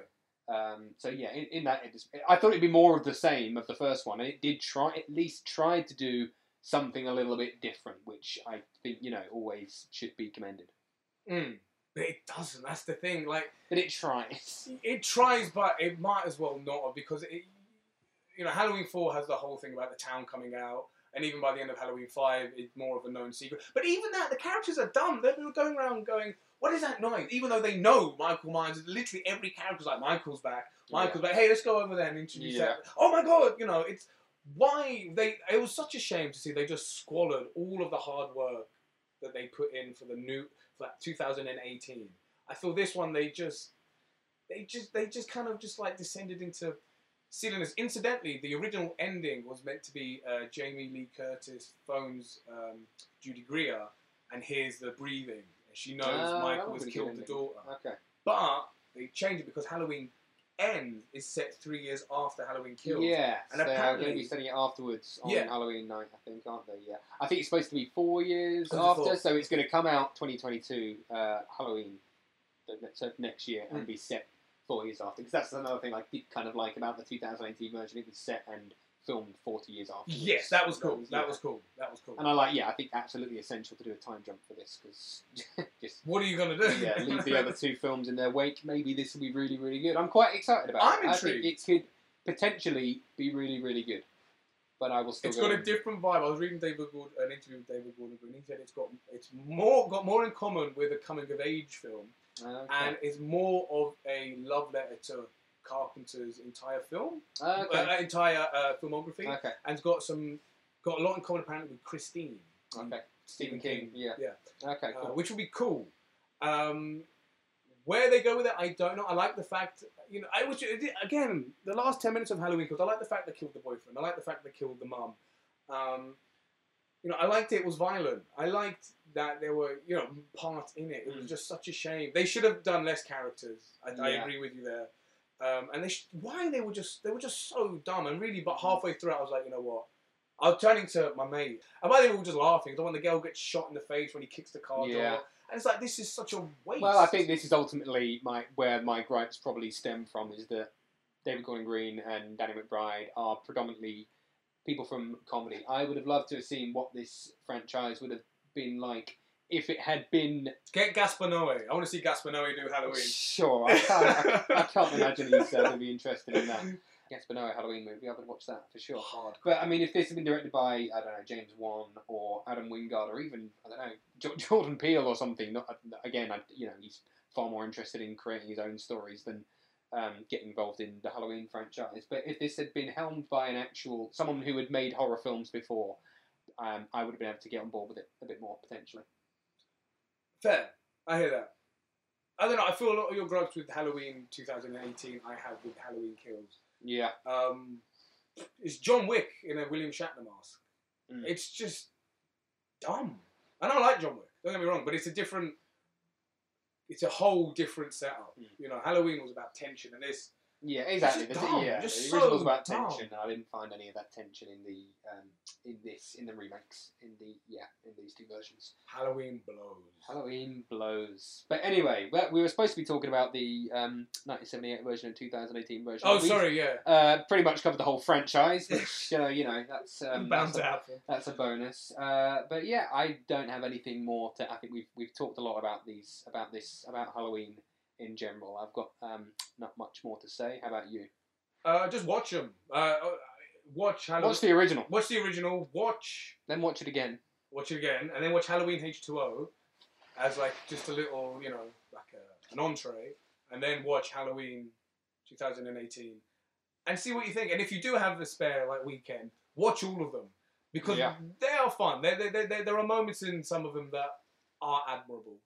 S2: Um, so yeah, in, in that, just, I thought it'd be more of the same of the first one. and It did try, at least tried to do something a little bit different, which I think you know always should be commended.
S1: Mm. But it doesn't. That's the thing. Like
S2: But it tries.
S1: it tries, but it might as well not have because it. You know, Halloween Four has the whole thing about the town coming out, and even by the end of Halloween Five, it's more of a known secret. But even that, the characters are dumb. They're going around going, "What is that noise?" Even though they know Michael Myers. Literally every character's like, "Michael's back." Michael's like, "Hey, let's go over there and introduce
S2: Yeah.
S1: that." Oh my god! You know, it's why they. It was such a shame to see they just squallered all of the hard work that they put in for the new for that 2018. I feel this one they just they just they just kind of just like descended into silliness. Incidentally, the original ending was meant to be uh, Jamie Lee Curtis phones um, Judy Greer and hears the breathing. She knows
S2: that
S1: Michael has killed the daughter.
S2: Okay.
S1: But they changed it because Halloween End is set three years after Halloween Kills.
S2: Yeah,
S1: And
S2: so they're going to be setting it afterwards on
S1: Yeah.
S2: Halloween night, I think, aren't they? Yeah, I think it's supposed to be four years after,
S1: four?
S2: so it's going to come out 2022 uh, Halloween, so so next year, and
S1: Mm.
S2: be set four years after. Because that's another thing I did kind of like about the 2018 version. It was set and filmed 40 years after.
S1: Yes, that was cool. That was cool. That was cool.
S2: And I like, yeah, I think absolutely essential to do a time jump for this because just
S1: What are you gonna do?
S2: yeah, leave the other two films in their wake. Maybe this will be really, really good. I'm quite excited about
S1: I'm
S2: it. I think
S1: intrigued.
S2: it could potentially be really, really good. But I will still.
S1: It's
S2: go
S1: got a different vibe. I was reading David Gordon, an interview with David Gordon Green. He said it's got it's more got more in common with a coming of age film, ah,
S2: Okay.
S1: and it's more of a love letter to Carpenter's entire film,
S2: okay.
S1: uh, entire uh, filmography,
S2: okay.
S1: and it's got some got a lot in common apparently with Christine.
S2: Okay. Stephen King.
S1: King.
S2: Yeah.
S1: Yeah.
S2: Okay.
S1: uh,
S2: Cool.
S1: which will be cool. Um, where they go with it, I don't know. I like the fact, you know, I was again the last ten minutes of Halloween because I like the fact they killed the boyfriend. I like the fact they killed the mum. Um, you know, I liked it. It was violent. I liked that there were, you know, parts in it. It was
S2: Mm.
S1: just such a shame. They should have done less characters. I, I agree with you there. Um, and they sh- why they were just they were just so dumb. And really, but halfway through, I was like, you know what? I was turning to my mate, and by then we were just laughing. The when the girl gets shot in the face when he kicks the car
S2: Yeah.
S1: door, and it's like this is such a waste.
S2: Well, I think this is ultimately my where my gripes probably stem from is that David Gordon Green and Danny McBride are predominantly people from comedy. I would have loved to have seen what this franchise would have been like if it had been.
S1: get Gaspar Noé. I want to see Gaspar Noé do Halloween.
S2: Sure, I can't, I, I can't imagine he's uh, going to be interested in that. Gaspar Noé Halloween movie, I would watch that for sure.
S1: Hard.
S2: But I mean, if this had been directed by I don't know James Wan or Adam Wingard or even I don't know Jo- Jordan Peele or something, not again, I, you know, he's far more interested in creating his own stories than um, getting involved in the Halloween franchise. But if this had been helmed by an actual someone who had made horror films before, um, I would have been able to get on board with it a bit more potentially.
S1: Fair. I hear that. I don't know. I feel a lot of your gripes with Halloween 2018. I have with Halloween Kills.
S2: Yeah,
S1: Um, it's John Wick in a William Shatner mask.
S2: Mm.
S1: It's just dumb. And I like John Wick. Don't get me wrong, but it's a different. It's a whole different setup.
S2: Mm.
S1: You know, Halloween was about tension, and this
S2: yeah, exactly.
S1: dumb,
S2: yeah,
S1: just
S2: the original was
S1: so
S2: about
S1: dumb.
S2: tension, and I didn't find any of that tension in the um, in this in the remakes in the yeah in these two versions.
S1: Halloween blows.
S2: Halloween blows. But anyway, we- we were supposed to be talking about the um, 1978 version and 2018 version.
S1: Oh,
S2: We've,
S1: sorry, yeah.
S2: Uh, pretty much covered the whole franchise, which you know, you know, that's um,
S1: Bound
S2: that's,
S1: to
S2: a,
S1: happen.
S2: that's a bonus. Uh, but yeah, I don't have anything more to. I think we've we've talked a lot about these about this about Halloween in general. I've got um, not much more to say. How about you?
S1: Uh, just watch them. Uh, uh, watch Halloween.
S2: Watch the original,
S1: watch the original. Watch
S2: then watch it again.
S1: watch it again, and then watch Halloween H2O as like just a little, you know, like a, an entree, and then watch Halloween 2018 and see what you think. And if you do have a spare like weekend, watch all of them because
S2: Yeah.
S1: they are fun. There, there, there, there are moments in some of them that are admirable.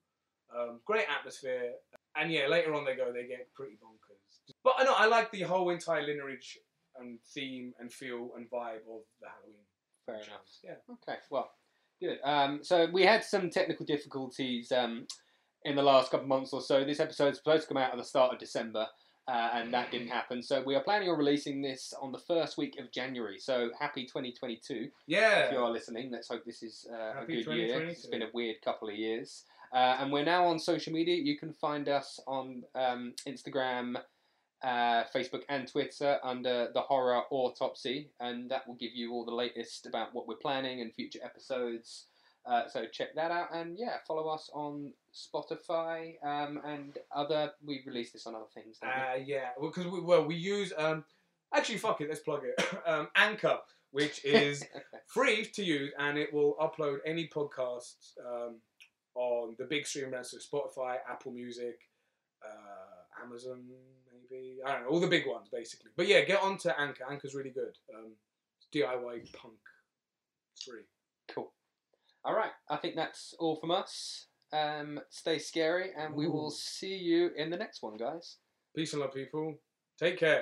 S1: Um, great atmosphere, and yeah, later on they go, they get pretty bonkers. But I know I like the whole entire lineage and theme and feel and vibe of the Halloween.
S2: Fair enough.
S1: Yeah.
S2: Okay. Well, good. Um, so we had some technical difficulties um, in the last couple of months or so. This episode's supposed to come out at the start of December, uh, and that didn't happen. So we are planning on releasing this on the first week of January. So happy 2022
S1: Yeah.
S2: if you are listening. Let's hope this is uh, a good year.
S1: 2022.
S2: It's been a weird couple of years. Uh, and we're now on social media. You can find us on um, Instagram, uh, Facebook, and Twitter under the Horror Autopsy, and that will give you all the latest about what we're planning and future episodes. Uh, so check that out, and yeah, follow us on Spotify um, and other. We release this on other things. Don't we?
S1: Uh, yeah, because we, well, we use um, actually fuck it, let's plug it. um, Anchor, which is free to use, and it will upload any podcasts um, on the big stream brands, so Spotify, Apple Music, uh, Amazon, maybe I don't know, all the big ones basically. But yeah, get on to Anchor. Anchor's really good. Um, DIY punk. Free.
S2: Cool. All right, I think that's all from us. Um, stay scary, and we will see you in the next one, guys.
S1: Peace and love, people. Take care.